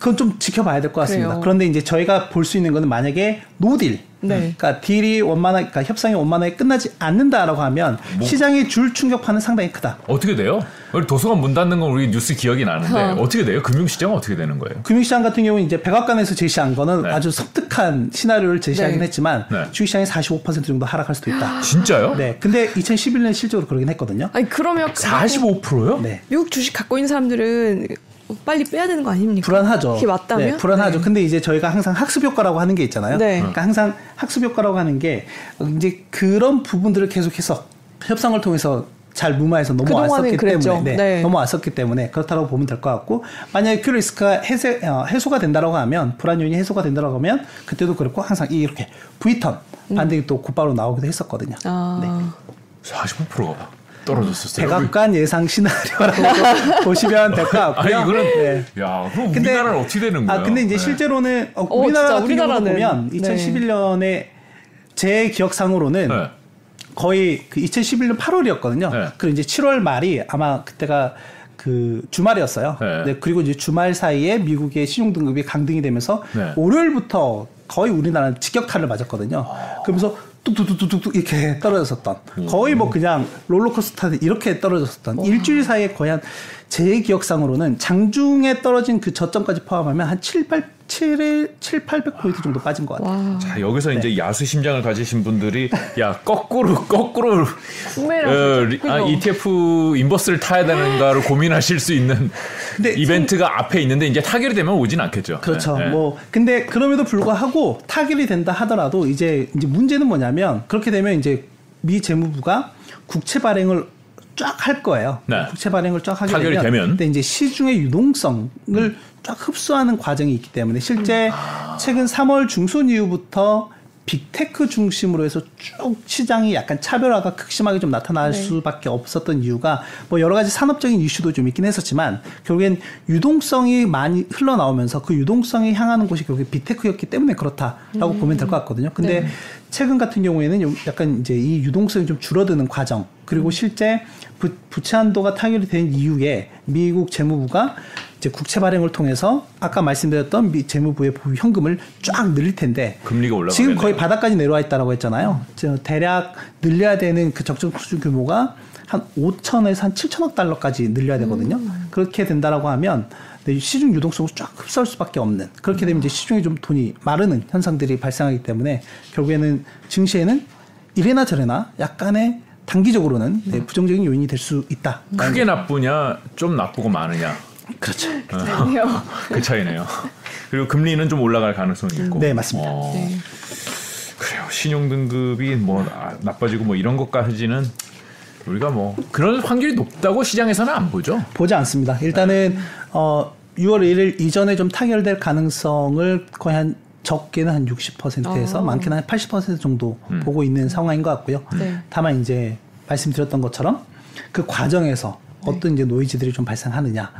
그건 좀 지켜봐야 될 것 같습니다. 그래요. 그런데 이제 저희가 볼 수 있는 거는 만약에 no deal, 네. 그러니까 deal이 원만하, 그러니까 협상이 원만하게 끝나지 않는다라고 하면 뭐- 시장에 줄 충격파는 상당히 크다. 어떻게 돼요? 우리 도서관 문 닫는 건 우리 뉴스 기억이 나는데 어. 어떻게 돼요? 금융시장은 어떻게 되는 거예요? 금융시장 같은 경우는 이제 백악관에서 제시한 거는 네. 아주 섬뜩한 시나리오를 제시하긴 네. 했지만 네. 주식시장이 45% 정도 하락할 수도 있다. 진짜요? 네, 근데 2011년 실적으로 그러긴 했거든요. 아니 그러면 45%요? 네. 미국 주식 갖고 있는 사람들은 빨리 빼야 되는 거 아닙니까? 불안하죠. 그게 맞다면? 네, 불안하죠. 네. 근데 이제 저희가 항상 학습 효과라고 하는 게 있잖아요. 네. 그러니까 항상 학습 효과라고 하는 게 이제 그런 부분들을 계속해서 협상을 통해서 잘 무마해서 넘어왔었기. 때문에 네, 네. 넘어왔었기 때문에 그렇다고 보면 될 것 같고 만약에 큐 리스크가 해소, 어, 해소가 된다라고 하면 불안 요인이 해소가 된다라고 하면 그때도 그렇고 항상 이렇게 V턴 반등이 또 곧바로 나오기도 했었거든요. 음. 아, 45%가 떨어졌었어요. 백악관 예상 시나리오라고 보시면 될것 아니 같고요. 이거는 네. 야 그럼 근데- 우리나라는 어떻게 되는 거예요? 아 근데 이제 네. 실제로는 어, 어, 우리나라 같은 우리나라는- 보면 네. 2011년에 제 기억상으로는 네. 거의 그 2011년 8월이었거든요. 네. 그리고 이제 7월 말이 아마 그때가 그 주말이었어요. 네. 네, 그리고 이제 주말 사이에 미국의 신용 등급이 강등이 되면서 네. 월요일부터 거의 우리나라는 직격탄을 맞았거든요. 그러면서 뚝뚝뚝뚝뚝 이렇게 떨어졌었던. 거의 뭐 그냥 롤러코스터 이렇게 떨어졌었던. 일주일 사이에 거의 한 제 기억상으로는 장중에 떨어진 그 저점까지 포함하면 한 7, 8, 7, 7 800포인트 정도 빠진 것 같아요. 와. 자 여기서 네. 이제 야수 심장을 가지신 분들이 야 거꾸로 거꾸로 어, 리-. 아? ETF 인버스를 타야 되는가를 고민하실 수 있는 근데 이벤트가 앞에 있는데 이제 타결이 되면 오진 않겠죠. 그렇죠. 네, 네. 뭐 근데 그럼에도 불구하고 타결이 된다 하더라도 이제 이제 문제는 뭐냐면 그렇게 되면 이제 미 재무부가 국채 발행을 쫙 할 거예요. 네. 국채 발행을 쫙 하게 되면, 되면. 근데 이제 시중의 유동성을 쫙 흡수하는 과정이 있기 때문에 실제 음. 최근 3월 중순 이후부터 빅테크 중심으로 해서 쭉 시장이 약간 차별화가 극심하게 좀 나타날 네. 수밖에 없었던 이유가 뭐 여러 가지 산업적인 이슈도 좀 있긴 했었지만 결국엔 유동성이 많이 흘러나오면서 그 유동성이 향하는 곳이 결국에 빅테크였기 때문에 그렇다라고 보면 될 것 같거든요. 근데 네. 최근 같은 경우에는 요- 약간 이제 이 유동성이 좀 줄어드는 과정 그리고 실제 부, 부채 한도가 타결이 된 이후에 미국 재무부가 이제 국채 발행을 통해서 아까 말씀드렸던 미 재무부의 보유 현금을 쫙 늘릴 텐데 금리가 올라가겠네요. 지금 거의 바닥까지 내려와 있다라고 했잖아요. 저 대략 늘려야 되는 그 적정 수준 규모가 한 5천에서 한 7천억 달러까지 늘려야 되거든요. 그렇게 된다라고 하면 네, 시중 유동성을 쫙 흡수할 수밖에 없는 그렇게 되면 이제 시중에 좀 돈이 마르는 현상들이 발생하기 때문에 결국에는 증시에는 이래나 저래나 약간의 단기적으로는 네, 부정적인 요인이 될 수 있다. 크게 나쁘냐 좀 나쁘고 많으냐 그렇죠. 아니요. 그 차이네요. 그리고 금리는 좀 올라갈 가능성이 있고. 네, 맞습니다. 어, 네. 그래요. 신용 등급이 뭐 아, 나빠지고 뭐 이런 것까지는 우리가 뭐 그런 확률이 높다고 시장에서는 안 보죠. 보지 않습니다. 일단은 어 6월 1일 이전에 좀 타결될 가능성을 거의 한 적게는 한 60%에서 아. 많게는 한 80% 정도 보고 있는 상황인 것 같고요. 네. 다만 이제 말씀드렸던 것처럼 그 과정에서 어떤 이제 노이즈들이 좀 발생하느냐.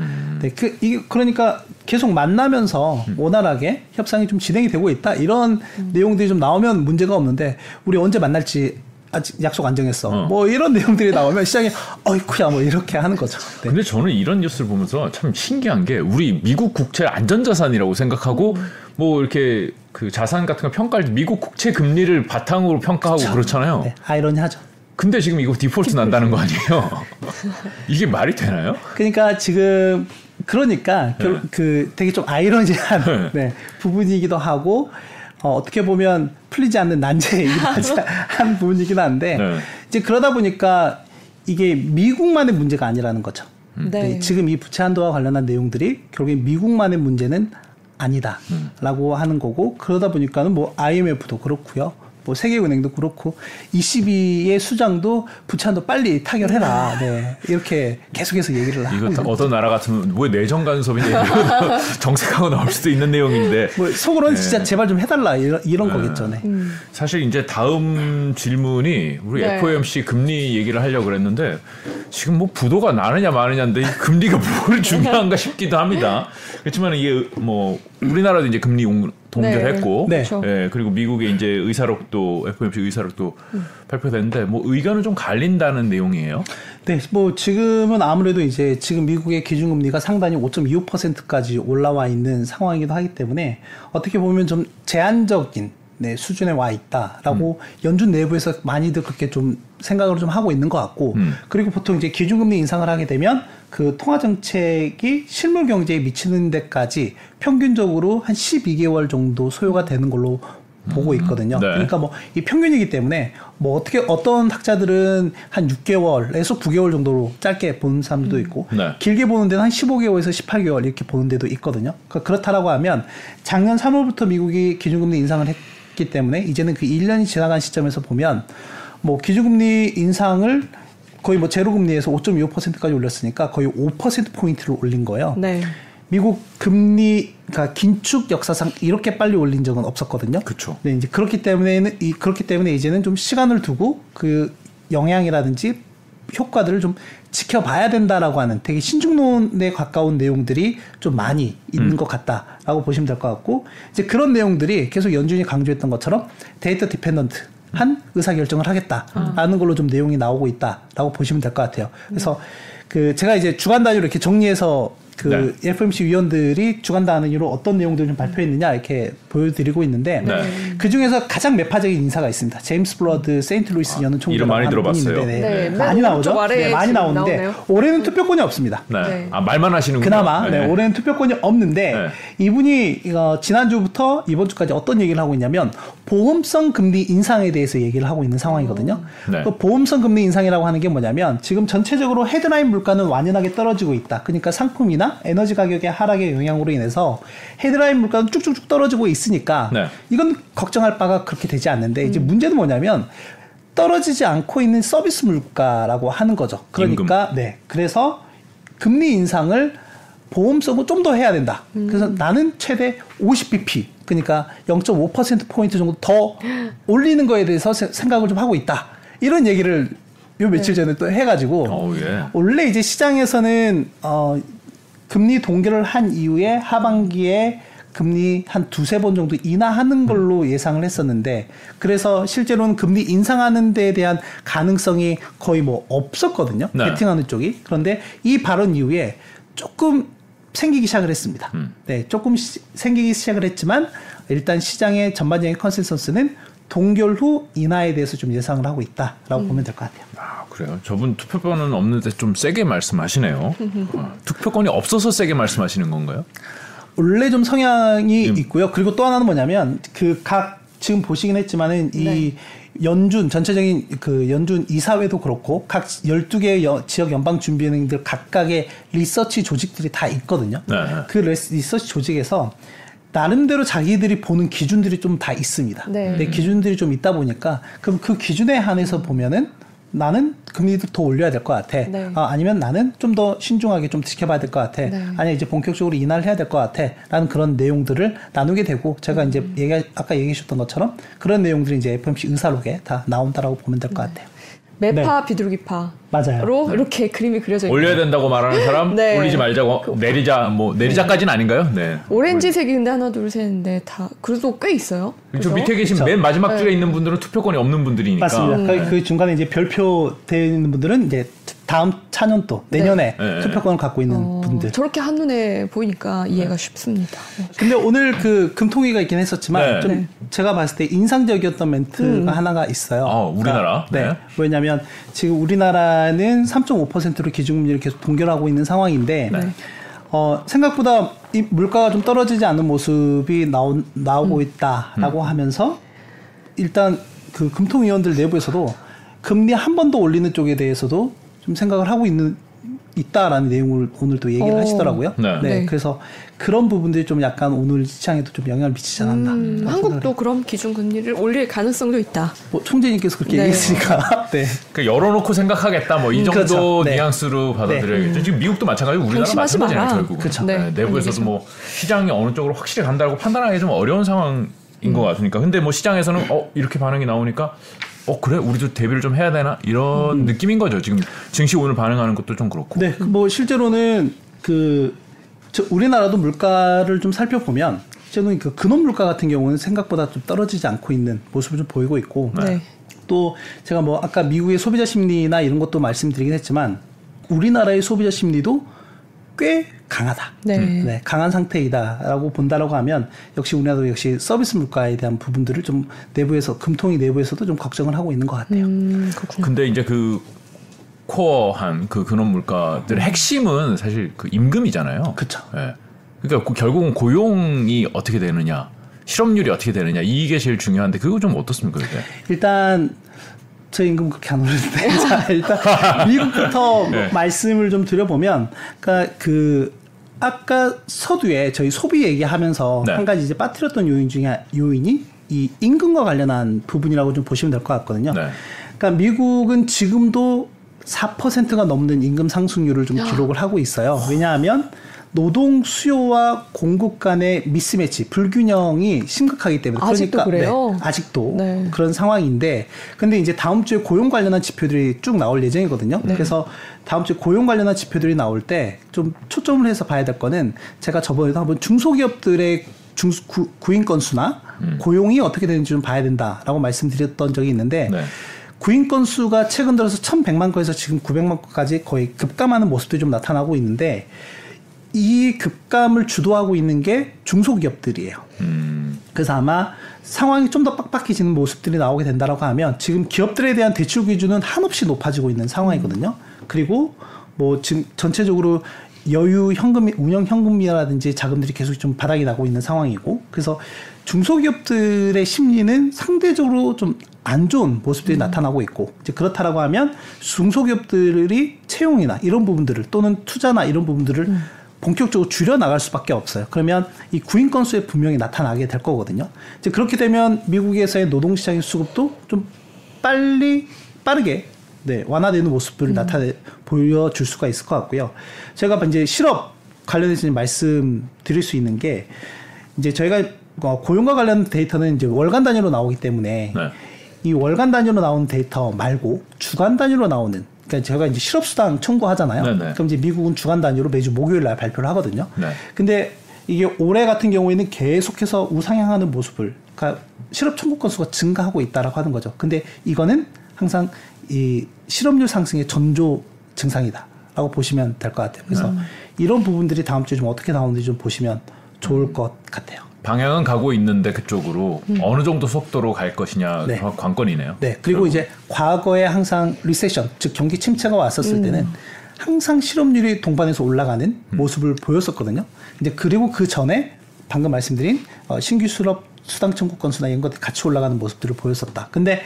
네, 그 이게 그러니까 계속 만나면서 원활하게 협상이 좀 진행이 되고 있다. 이런 내용들이 좀 나오면 문제가 없는데 우리 언제 만날지 아직 약속 안 정했어. 어. 뭐 이런 내용들이 나오면 시장이 어이쿠야 뭐 이렇게 하는 거죠. 네. 근데 저는 이런 뉴스를 보면서 참 신기한 게 우리 미국 국채 안전자산이라고 생각하고 뭐 이렇게 그 자산 같은 거 평가할 때 미국 국채 금리를 바탕으로 평가하고 그렇잖아요 네, 아이러니하죠. 근데 지금 이거 디폴트 난다는 거 아니에요? 이게 말이 되나요? 그러니까 지금 그러니까 결- 네. 그 되게 좀 아이러니한 네. 네, 부분이기도 하고 어, 어떻게 보면 풀리지 않는 난제이긴 하지- 한 부분이긴 한데 네. 이제 그러다 보니까 이게 미국만의 문제가 아니라는 거죠. 네. 네, 지금 이 부채 한도와 관련한 내용들이 결국에 미국만의 문제는 아니다라고 하는 거고 그러다 보니까는 뭐 IMF도 그렇고요. 뭐 세계은행도 그렇고 ECB의 수장도 부채 한도 빨리 타결해라. 네. 이렇게 계속해서 얘기를 하고 이거 어떤 나라 같으면 뭐 내정 간섭이냐 정색하고 나올 수도 있는 내용인데 뭐 속으로는 네. 진짜 제발 좀 해달라 이런, 이런 네. 거겠죠. 네. 사실 이제 다음 질문이 우리 네. FOMC 금리 얘기를 하려고 그랬는데 지금 뭐 부도가 나느냐 마느냐인데 이 금리가 뭘 중요한가 싶기도 합니다. 그렇지만 이게 뭐 우리나라도 이제 금리 용- 동결했고, 네. 그렇죠. 예, 그리고 미국의 이제 의사록도 FOMC 의사록도 발표됐는데 뭐 의견은 좀 갈린다는 내용이에요. 네, 뭐 지금은 아무래도 이제 지금 미국의 기준금리가 상단이 5.25%까지 올라와 있는 상황이기도 하기 때문에 어떻게 보면 좀 제한적인 네, 수준에 와 있다라고 연준 내부에서 많이들 그렇게 좀 생각을 좀 하고 있는 것 같고 음. 그리고 보통 이제 기준금리 인상을 하게 되면 그 통화 정책이 실물 경제에 미치는 데까지 평균적으로 한 12개월 정도 소요가 되는 걸로 보고 있거든요. 네. 그러니까 뭐 이 평균이기 때문에 뭐 어떻게 어떤 학자들은 한 6개월에서 9개월 정도로 짧게 보는 사람도 있고 네. 길게 보는 데는 한 15개월에서 18개월 이렇게 보는 데도 있거든요. 그러니까 그렇다라고 하면 작년 3월부터 미국이 기준금리 인상을 했 기 때문에 이제는 그 1년이 지나간 시점에서 보면 뭐 기준금리 인상을 거의 뭐 제로금리에서 5.25%까지 올렸으니까 거의 5% 포인트를 올린 거예요. 네. 미국 금리 그러니까 긴축 역사상 이렇게 빨리 올린 적은 없었거든요. 그쵸. 네, 이제 그렇기 때문에는 이 그렇기 때문에 이제는 좀 시간을 두고 그 영향이라든지 효과들을 좀 지켜봐야 된다라고 하는 되게 신중론에 가까운 내용들이 좀 많이 있는 것 같다라고 보시면 될 것 같고 이제 그런 내용들이 계속 연준이 강조했던 것처럼 data dependent한 의사 결정을 하겠다라는 걸로 좀 내용이 나오고 있다라고 보시면 될 것 같아요. 그래서 그 제가 이제 주간 단위로 이렇게 정리해서 그 FOMC 위원들이 주간 단위로 어떤 내용들을 좀 발표했느냐 이렇게 보여드리고 있는데 네. 그 중에서 가장 매파적인 인사가 있습니다. 제임스 불러드 세인트루이스 연은 총재 이름 많이 들어봤어요. 네, 네, 맨 많이 나오죠. 네, 많이 나오는데 나오네요. 올해는 투표권이 없습니다. 네. 네. 아 말만 하시는군요. 그나마 네, 올해는 투표권이 없는데 네. 이분이 어, 지난주부터 이번 주까지 어떤 얘기를 하고 있냐면 보험성 금리 인상에 대해서 얘기를 하고 있는 상황이거든요. 네. 그 보험성 금리 인상이라고 하는 게 뭐냐면 지금 전체적으로 헤드라인 물가는 완연하게 떨어지고 있다. 그러니까 상품이나 에너지 가격의 하락의 영향으로 인해서 헤드라인 물가는 쭉쭉쭉 떨어지고 있 으니까 네. 이건 걱정할 바가 그렇게 되지 않는데 이제 문제는 뭐냐면 떨어지지 않고 있는 서비스 물가라고 하는 거죠. 그러니까 네. 그래서 금리 인상을 보험성은 좀더 해야 된다. 그래서 나는 최대 50bp 그러니까 0.5% 포인트 정도 더 올리는 거에 대해서 세- 생각을 좀 하고 있다. 이런 얘기를 요 며칠 전에 또 해가지고 어우, 예. 원래 이제 시장에서는 어 금리 동결을 한 이후에 하반기에 금리 한 두세 번 정도 인하하는 걸로 예상을 했었는데 그래서 실제로는 금리 인상하는 데에 대한 가능성이 거의 뭐 없었거든요. 네. 베팅하는 쪽이. 그런데 이 발언 이후에 조금 생기기 시작을 했습니다. 음. 네, 조금 시- 생기기 시작을 했지만 일단 시장의 전반적인 컨센서스는 동결 후 인하에 대해서 좀 예상을 하고 있다라고 보면 될 것 같아요. 아 그래요. 저분 투표권은 없는데 좀 세게 말씀하시네요. 어, 투표권이 없어서 세게 말씀하시는 건가요? 원래 좀 성향이 음. 있고요. 그리고 또 하나는 뭐냐면 그 각 지금 보시긴 했지만은 이 네. 연준 전체적인 그 연준 이사회도 그렇고 각 12개 여, 지역 연방 준비은행들 각각의 리서치 조직들이 다 있거든요. 네. 그 리서- 리서치 조직에서 나름대로 자기들이 보는 기준들이 좀 다 있습니다. 네. 근데 기준들이 좀 있다 보니까 그럼 그 기준에 한해서 보면은 나는 금리를 더 올려야 될 것 같아. 네. 아, 아니면 나는 좀 더 신중하게 좀 지켜봐야 될 것 같아. 네. 아니 이제 본격적으로 인하를 해야 될 것 같아. 라는 그런 내용들을 나누게 되고 제가 이제 음. 얘기 아까 얘기해 주셨던 것처럼 그런 내용들이 이제 FOMC 의사록에 다 나온다라고 보면 될 것 같아요. 매파 비둘기파로 맞아요. 이렇게 그림이 그려져 있고 올려야 된다고 말하는 사람 네. 올리지 말자고 내리자 뭐 내리자까지는 아닌가요? 네. 오렌지색이 근데 하나 둘 셋인데 다 그래도 꽤 있어요. 저? 밑에 계신 그쵸. 맨 마지막 줄에 네. 있는 분들은 투표권이 없는 분들이니까. 맞습니다. 음. 그, 그 중간에 이제 별표 되어 있는 분들은 이제 다음 차년도 내년에 네. 투표권을 갖고 있는 어, 분들. 저렇게 한 눈에 보이니까 네. 이해가 쉽습니다. 네. 근데 오늘 그 금통위가 있긴 했었지만 네. 좀 네. 제가 봤을 때 인상적이었던 멘트가 하나가 있어요. 어, 우리나라? 네. 네. 왜냐하면 지금 우리나라는 3.5%로 기준금리를 계속 동결하고 있는 상황인데 네. 어, 생각보다 이 물가가 좀 떨어지지 않는 모습이 나오, 나오고 음. 있다라고 하면서 일단 그 금통위원들 내부에서도 금리 한 번 더 올리는 쪽에 대해서도 좀 생각을 하고 있는 있다라는 내용을 오늘 또 얘기를 오. 하시더라고요. 네. 네. 그래서 그런 부분들이 좀 약간 오늘 시장에도 좀 영향을 미치지 않았나. 음, 한국도 그럼 기준 금리를 올릴 가능성도 있다. 뭐 총재님께서 그렇게 네. 얘기했으니까. 네. 그 열어놓고 생각하겠다 뭐이 음, 정도 그렇죠. 네. 뉘앙스로 받아들여야겠죠. 지금 미국도 마찬가지고 우리나라 마찬가지잖아요. 결국은. 그렇죠. 네, 네. 내부에서도 뭐 시장이 어느 쪽으로 확실히 간다고 판단하기 좀 어려운 상황인 음. 것 같으니까. 근데 뭐 시장에서는 어 이렇게 반응이 나오니까 어 그래 우리도 대비를 좀 해야 되나 이런 느낌인 거죠. 지금 증시 오늘 반응하는 것도 좀 그렇고. 네, 그뭐 실제로는 그 저, 우리나라도 물가를 좀 살펴보면 저는 그 근원 물가 같은 경우는 생각보다 좀 떨어지지 않고 있는 모습을 좀 보이고 있고 네. 또 제가 뭐 아까 미국의 소비자 심리나 이런 것도 말씀드리긴 했지만 우리나라의 소비자 심리도 꽤 강하다. 네. 강한 상태이다라고 본다라고 하면 역시 우리나라도 역시 서비스 물가에 대한 부분들을 좀 내부에서 금통위 내부에서도 좀 걱정을 하고 있는 것 같아요. 음, 그렇구나. 근데 이제 그 코어한 그 근원 물가들의 핵심은 사실 그 임금이잖아요. 그쵸. 예. 그러니까 그 결국은 고용이 어떻게 되느냐, 실업률이 어떻게 되느냐 이게 제일 중요한데 그거 좀 어떻습니까, 그게? 일단 저 임금 그렇게 안 오르는데 자 일단 미국부터 네. 말씀을 좀 드려보면 그러니까 그 아까 서두에 저희 소비 얘기하면서 네. 한 가지 이제 빠뜨렸던 요인 중에 요인이 이 임금과 관련한 부분이라고 좀 보시면 될 것 같거든요. 네. 그러니까 미국은 지금도 4%가 넘는 임금 상승률을 좀 기록을 하고 있어요. 왜냐하면 노동 수요와 공급 간의 미스매치, 불균형이 심각하기 때문에 아직도 그래요? 네, 아직도 네. 그런 상황인데 근데 이제 다음 주에 고용 관련한 지표들이 쭉 나올 예정이거든요. 네. 그래서 다음 주에 고용 관련한 지표들이 나올 때 좀 초점을 해서 봐야 될 거는 제가 저번에도 한번 중소기업들의 중 구, 구인 건수나 음. 고용이 어떻게 되는지 좀 봐야 된다라고 말씀드렸던 적이 있는데 네. 구인 건수가 최근 들어서 1,100만 건에서 지금 900만 건까지 거의 급감하는 모습들이 좀 나타나고 있는데 이 급감을 주도하고 있는 게 중소기업들이에요. 음, 그래서 아마 상황이 좀 더 빡빡해지는 모습들이 나오게 된다라고 하면 지금 기업들에 대한 대출 기준은 한없이 높아지고 있는 상황이거든요. 그리고 뭐 지금 전체적으로 여유 현금 운영 현금이라든지 자금들이 계속 좀 바닥이 나고 있는 상황이고 그래서 중소기업들의 심리는 상대적으로 좀 안 좋은 모습들이 나타나고 있고 이제 그렇다라고 하면 중소기업들이 채용이나 이런 부분들을 또는 투자나 이런 부분들을 본격적으로 줄여 나갈 수밖에 없어요. 그러면 이 구인 건수에 분명히 나타나게 될 거거든요. 이제 그렇게 되면 미국에서의 노동 시장의 수급도 좀 빨리 빠르게 네, 완화되는 모습들을 나타내 보여줄 수가 있을 것 같고요. 제가 이제 실업 관련해서 이제 말씀 드릴 수 있는 게 이제 저희가 어, 고용과 관련 데이터는 이제 월간 단위로 나오기 때문에 네. 이 월간 단위로 나오는 데이터 말고 주간 단위로 나오는 그러니까 제가 이제 실업 수당 청구하잖아요. 네네. 그럼 이제 미국은 주간 단위로 매주 목요일 날 발표를 하거든요. 네. 근데 이게 올해 같은 경우에는 계속해서 우상향하는 모습을 그러니까 실업 청구 건수가 증가하고 있다라고 하는 거죠. 근데 이거는 항상 이 실업률 상승의 전조 증상이다라고 보시면 될 것 같아요. 그래서 네. 이런 부분들이 다음 주에 좀 어떻게 나오는지 좀 보시면 좋을 것 같아요. 방향은 가고 있는데 그쪽으로 어느 정도 속도로 갈 것이냐 네. 관건이네요. 네. 그리고 이제 과거에 항상 리세션, 즉 경기 침체가 왔었을 때는 항상 실업률이 동반해서 올라가는 모습을 보였었거든요. 이제 그리고 그 전에 방금 말씀드린 어, 신규 수업 수당 청구 건수나 이런 것들 같이 올라가는 모습들을 보였었다. 근데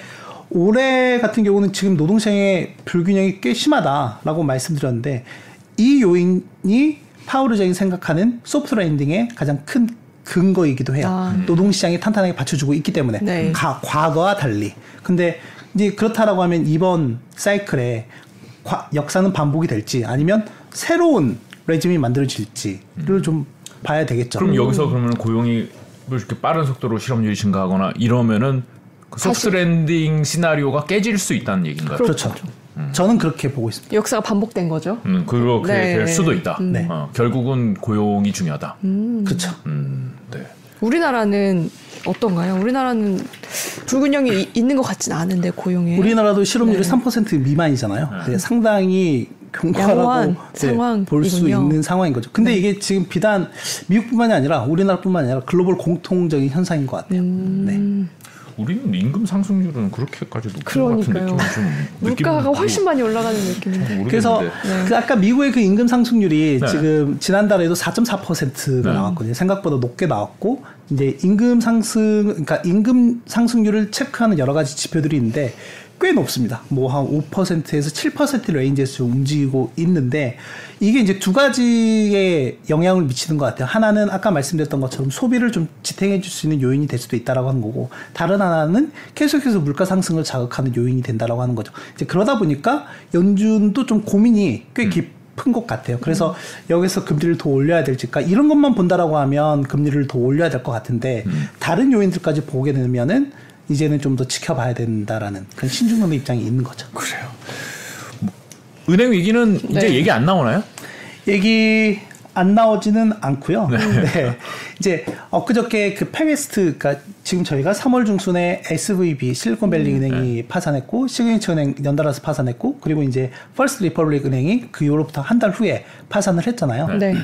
올해 같은 경우는 지금 노동시장의 불균형이 꽤 심하다라고 말씀드렸는데 이 요인이 파월 의장이 생각하는 soft landing의 가장 큰 근거이기도 해요. 아. 노동시장이 탄탄하게 받쳐주고 있기 때문에 네. 가, 과거와 달리. 근데 이제 그렇다라고 하면 이번 사이클에 과- 역사는 반복이 될지 아니면 새로운 regime이 만들어질지를 좀 봐야 되겠죠. 그럼 여기서 그러면 고용이 뭐 이렇게 빠른 속도로 실업률이 증가하거나 이러면은 그 soft 다시- landing 시나리오가 깨질 수 있다는 얘기인가요? 그렇죠. 저는 그렇게 보고 있습니다. 역사가 반복된 거죠. 음, 그렇게 네. 될 수도 있다. 네. 어, 결국은 고용이 중요하다. 그렇죠. 음, 네. 우리나라는 어떤가요? 우리나라는 불균형이 이- 있는 것 같진 않은데 고용에 우리나라도 실업률이 네. 3% 미만이잖아요. 네, 상당히 경과라고 양호한 상황이군요. 볼수 있는 상황인 거죠. 근데 이게 지금 비단 미국뿐만이 아니라 우리나라뿐만이 아니라 글로벌 공통적인 현상인 것 같아요. 음. 네. 우리는 임금 상승률은 그렇게까지 높은 것 그러니까요. 같은 느낌이 좀 물가가 훨씬 많이 올라가는 느낌인데. 그래서 모르겠는데. 그 아까 미국의 그 임금 상승률이 네. 지금 지난달에도 4.4%가 네. 나왔거든요. 생각보다 높게 나왔고 이제 임금 상승 그러니까 임금 상승률을 체크하는 여러 가지 지표들이 있는데 꽤 높습니다. 뭐 한 5%에서 7% range에서 좀 움직이고 있는데 이게 이제 두 가지의 영향을 미치는 것 같아요. 하나는 아까 말씀드렸던 것처럼 소비를 좀 지탱해 줄 수 있는 요인이 될 수도 있다라고 하는 거고 다른 하나는 계속해서 물가 상승을 자극하는 요인이 된다라고 하는 거죠. 이제 그러다 보니까 연준도 좀 고민이 꽤 깊은 것 같아요. 그래서 여기서 금리를 더 올려야 될지, 그러니까 이런 것만 본다라고 하면 금리를 더 올려야 될 것 같은데 다른 요인들까지 보게 되면은 이제는 좀 더 지켜봐야 된다라는 그런 신중론의 입장이 있는 거죠. 그래요. 뭐, 은행 위기는 이제 네. 얘기 안 나오나요? 얘기 안 나오지는 않고요. 네. 이제 엊그저께 그 팩웨스트, 그러니까 지금 저희가 3월 중순에 SVB 실리콘밸리 음, 은행이 네. 파산했고 시그니처 은행 연달아서 파산했고 그리고 이제 퍼스트 리퍼블릭 은행이 그 이후로부터 한 달 후에 파산을 했잖아요. 네.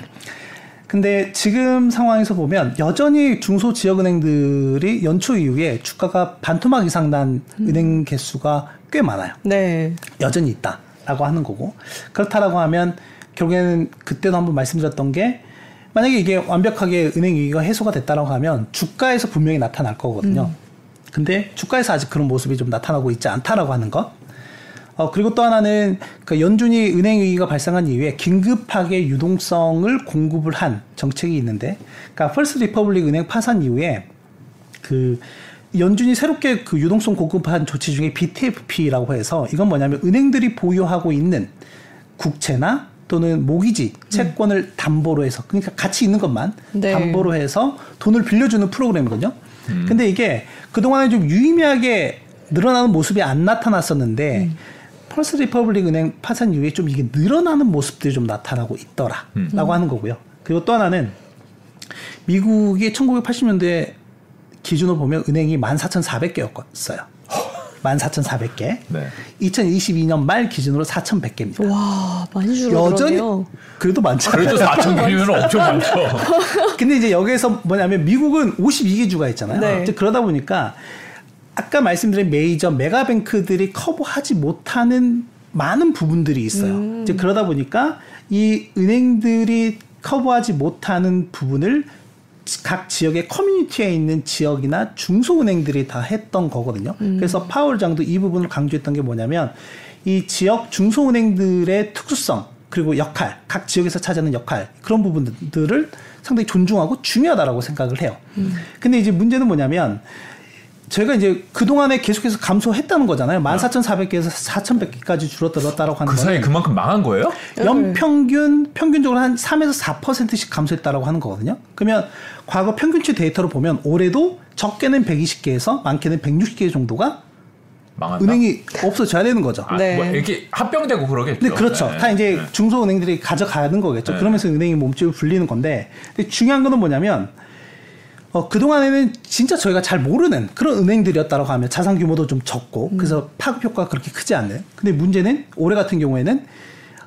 근데 지금 상황에서 보면 여전히 중소 지역 은행들이 연초 이후에 주가가 반토막 이상 난 은행 개수가 꽤 많아요. 네. 여전히 있다라고 하는 거고 그렇다라고 하면 결국에는 그때도 한번 말씀드렸던 게 만약에 이게 완벽하게 은행 위기가 해소가 됐다라고 하면 주가에서 분명히 나타날 거거든요. 근데 주가에서 아직 그런 모습이 좀 나타나고 있지 않다라고 하는 것. 어, 그리고 또 하나는 그 연준이 은행 위기가 발생한 이후에 긴급하게 유동성을 공급을 한 정책이 있는데, 그러니까 퍼스트 리퍼블릭 은행 파산 이후에 그 연준이 새롭게 그 유동성 공급한 조치 중에 BTFP라고 해서 이건 뭐냐면 은행들이 보유하고 있는 국채나 또는 모기지 채권을 담보로 해서 그러니까 가치 있는 것만 네. 담보로 해서 돈을 빌려주는 프로그램이거든요. 근데 이게 그동안에 좀 유의미하게 늘어나는 모습이 안 나타났었는데 퍼스트 리퍼블릭 은행 파산 이후에 좀 이게 늘어나는 모습들이 좀 나타나고 있더라라고 하는 거고요. 그리고 또 하나는 미국이 1980년대 기준으로 보면 은행이 14,400개였어요. 14,400개. 네. 2022년 말 기준으로 4,100개입니다. 와, 많이 여전히 줄어들었네요. 그래도 많죠. 그래도 4천 개면 엄청 많죠. 근데 이제 여기에서 뭐냐면 미국은 52개 주가 있잖아요. 네. 그러다 보니까 아까 말씀드린 메이저 메가뱅크들이 커버하지 못하는 많은 부분들이 있어요. 음. 이제 그러다 보니까 이 은행들이 커버하지 못하는 부분을 각 지역의 커뮤니티에 있는 지역이나 중소은행들이 다 했던 거거든요. 음. 그래서 파월 장도 이 부분을 강조했던 게 뭐냐면 이 지역 중소은행들의 특수성 그리고 역할, 각 지역에서 차지하는 역할 그런 부분들을 상당히 존중하고 중요하다라고 생각을 해요. 근데 이제 문제는 뭐냐면 저희가 이제 그동안에 계속해서 감소했다는 거잖아요. 14,400개에서 4,100개까지 줄어들었다라고 하는 그 사이에 그만큼 망한 거예요? 연평균 평균적으로 한 3에서 4%씩 감소했다라고 하는 거거든요. 그러면 과거 평균치 데이터로 보면 올해도 적게는 120개에서 많게는 160개 정도가 망한다. 은행이 없어져야 되는 거죠. 아, 네. 뭐 이렇게 합병되고 그러겠죠. 근데 그렇죠. 네. 다 이제 네. 중소은행들이 가져가는 거겠죠. 네. 그러면서 은행이 몸집을 불리는 건데 근데 중요한 거는 뭐냐면 어, 그동안에는 진짜 저희가 잘 모르는 그런 은행들이었다라고 하면 자산 규모도 좀 적고 그래서 파급 효과가 그렇게 크지 않는. 근데 문제는 올해 같은 경우에는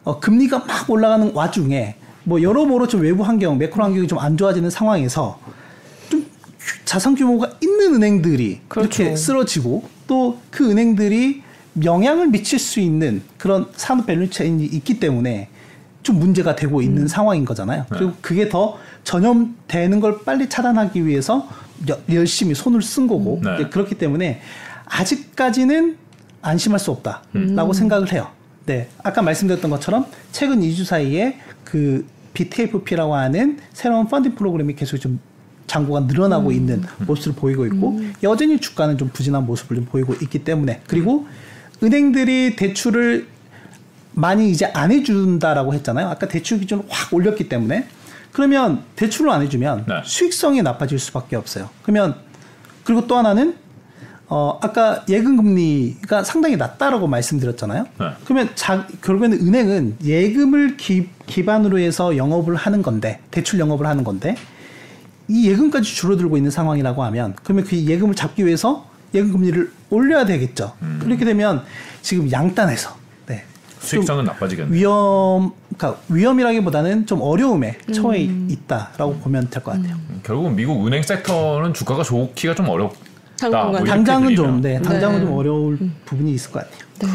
어, 금리가 막 올라가는 와중에 뭐 여러모로 좀 외부 환경, 매크로 환경이 좀 안 좋아지는 상황에서 좀 자산 규모가 있는 은행들이 그렇죠. 이렇게 쓰러지고 또 그 은행들이 영향을 미칠 수 있는 그런 산업 value chain이 있기 때문에 좀 문제가 되고 있는 상황인 거잖아요. 그리고 그게 더 전염되는 걸 빨리 차단하기 위해서 여- 열심히 손을 쓴 거고 네. 이제 그렇기 때문에 아직까지는 안심할 수 없다라고 생각을 해요. 네, 아까 말씀드렸던 것처럼 최근 2주 사이에 그 BTFP라고 하는 새로운 펀딩 프로그램이 계속 좀 잔고가 늘어나고 있는 모습을 보이고 있고 여전히 주가는 좀 부진한 모습을 좀 보이고 있기 때문에 그리고 은행들이 대출을 많이 이제 안 해준다라고 했잖아요. 아까 대출 기준을 확 올렸기 때문에 그러면 대출을 안 해주면 네. 수익성이 나빠질 수밖에 없어요. 그러면 그리고 또 하나는 어 아까 예금 금리가 상당히 낮다라고 말씀드렸잖아요. 네. 그러면 자, 결국에는 은행은 예금을 기, 기반으로 해서 영업을 하는 건데 대출 영업을 하는 건데 이 예금까지 줄어들고 있는 상황이라고 하면 그러면 그 예금을 잡기 위해서 예금 금리를 올려야 되겠죠. 음. 그렇게 되면 지금 양단에서 수익성은 나빠지겠네. 위험, 그러니까 위험이라기보다는 좀 어려움에 처해 있다라고 보면 될 것 같아요. 결국은 미국 은행 섹터는 주가가 좋기가 좀 어렵다. 당분간. 뭐 당장은. 좀, 네, 당장은 네. 좀 어려울 부분이 있을 것 같아요. 네.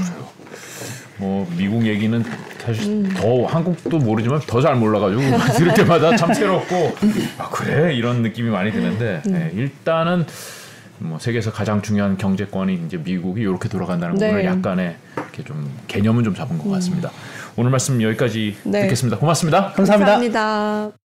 뭐 미국 얘기는 사실 더 한국도 모르지만 더 잘 몰라가지고 들을 때마다 참 새롭고 아 그래 이런 느낌이 많이 드는데 네, 일단은 뭐 세계에서 가장 중요한 경제권이 이제 미국이 이렇게 돌아간다는 네. 부분을 약간의 이렇게 좀 개념은 좀 잡은 것 같습니다. 오늘 말씀 여기까지 네. 듣겠습니다. 고맙습니다. 감사합니다. 감사합니다.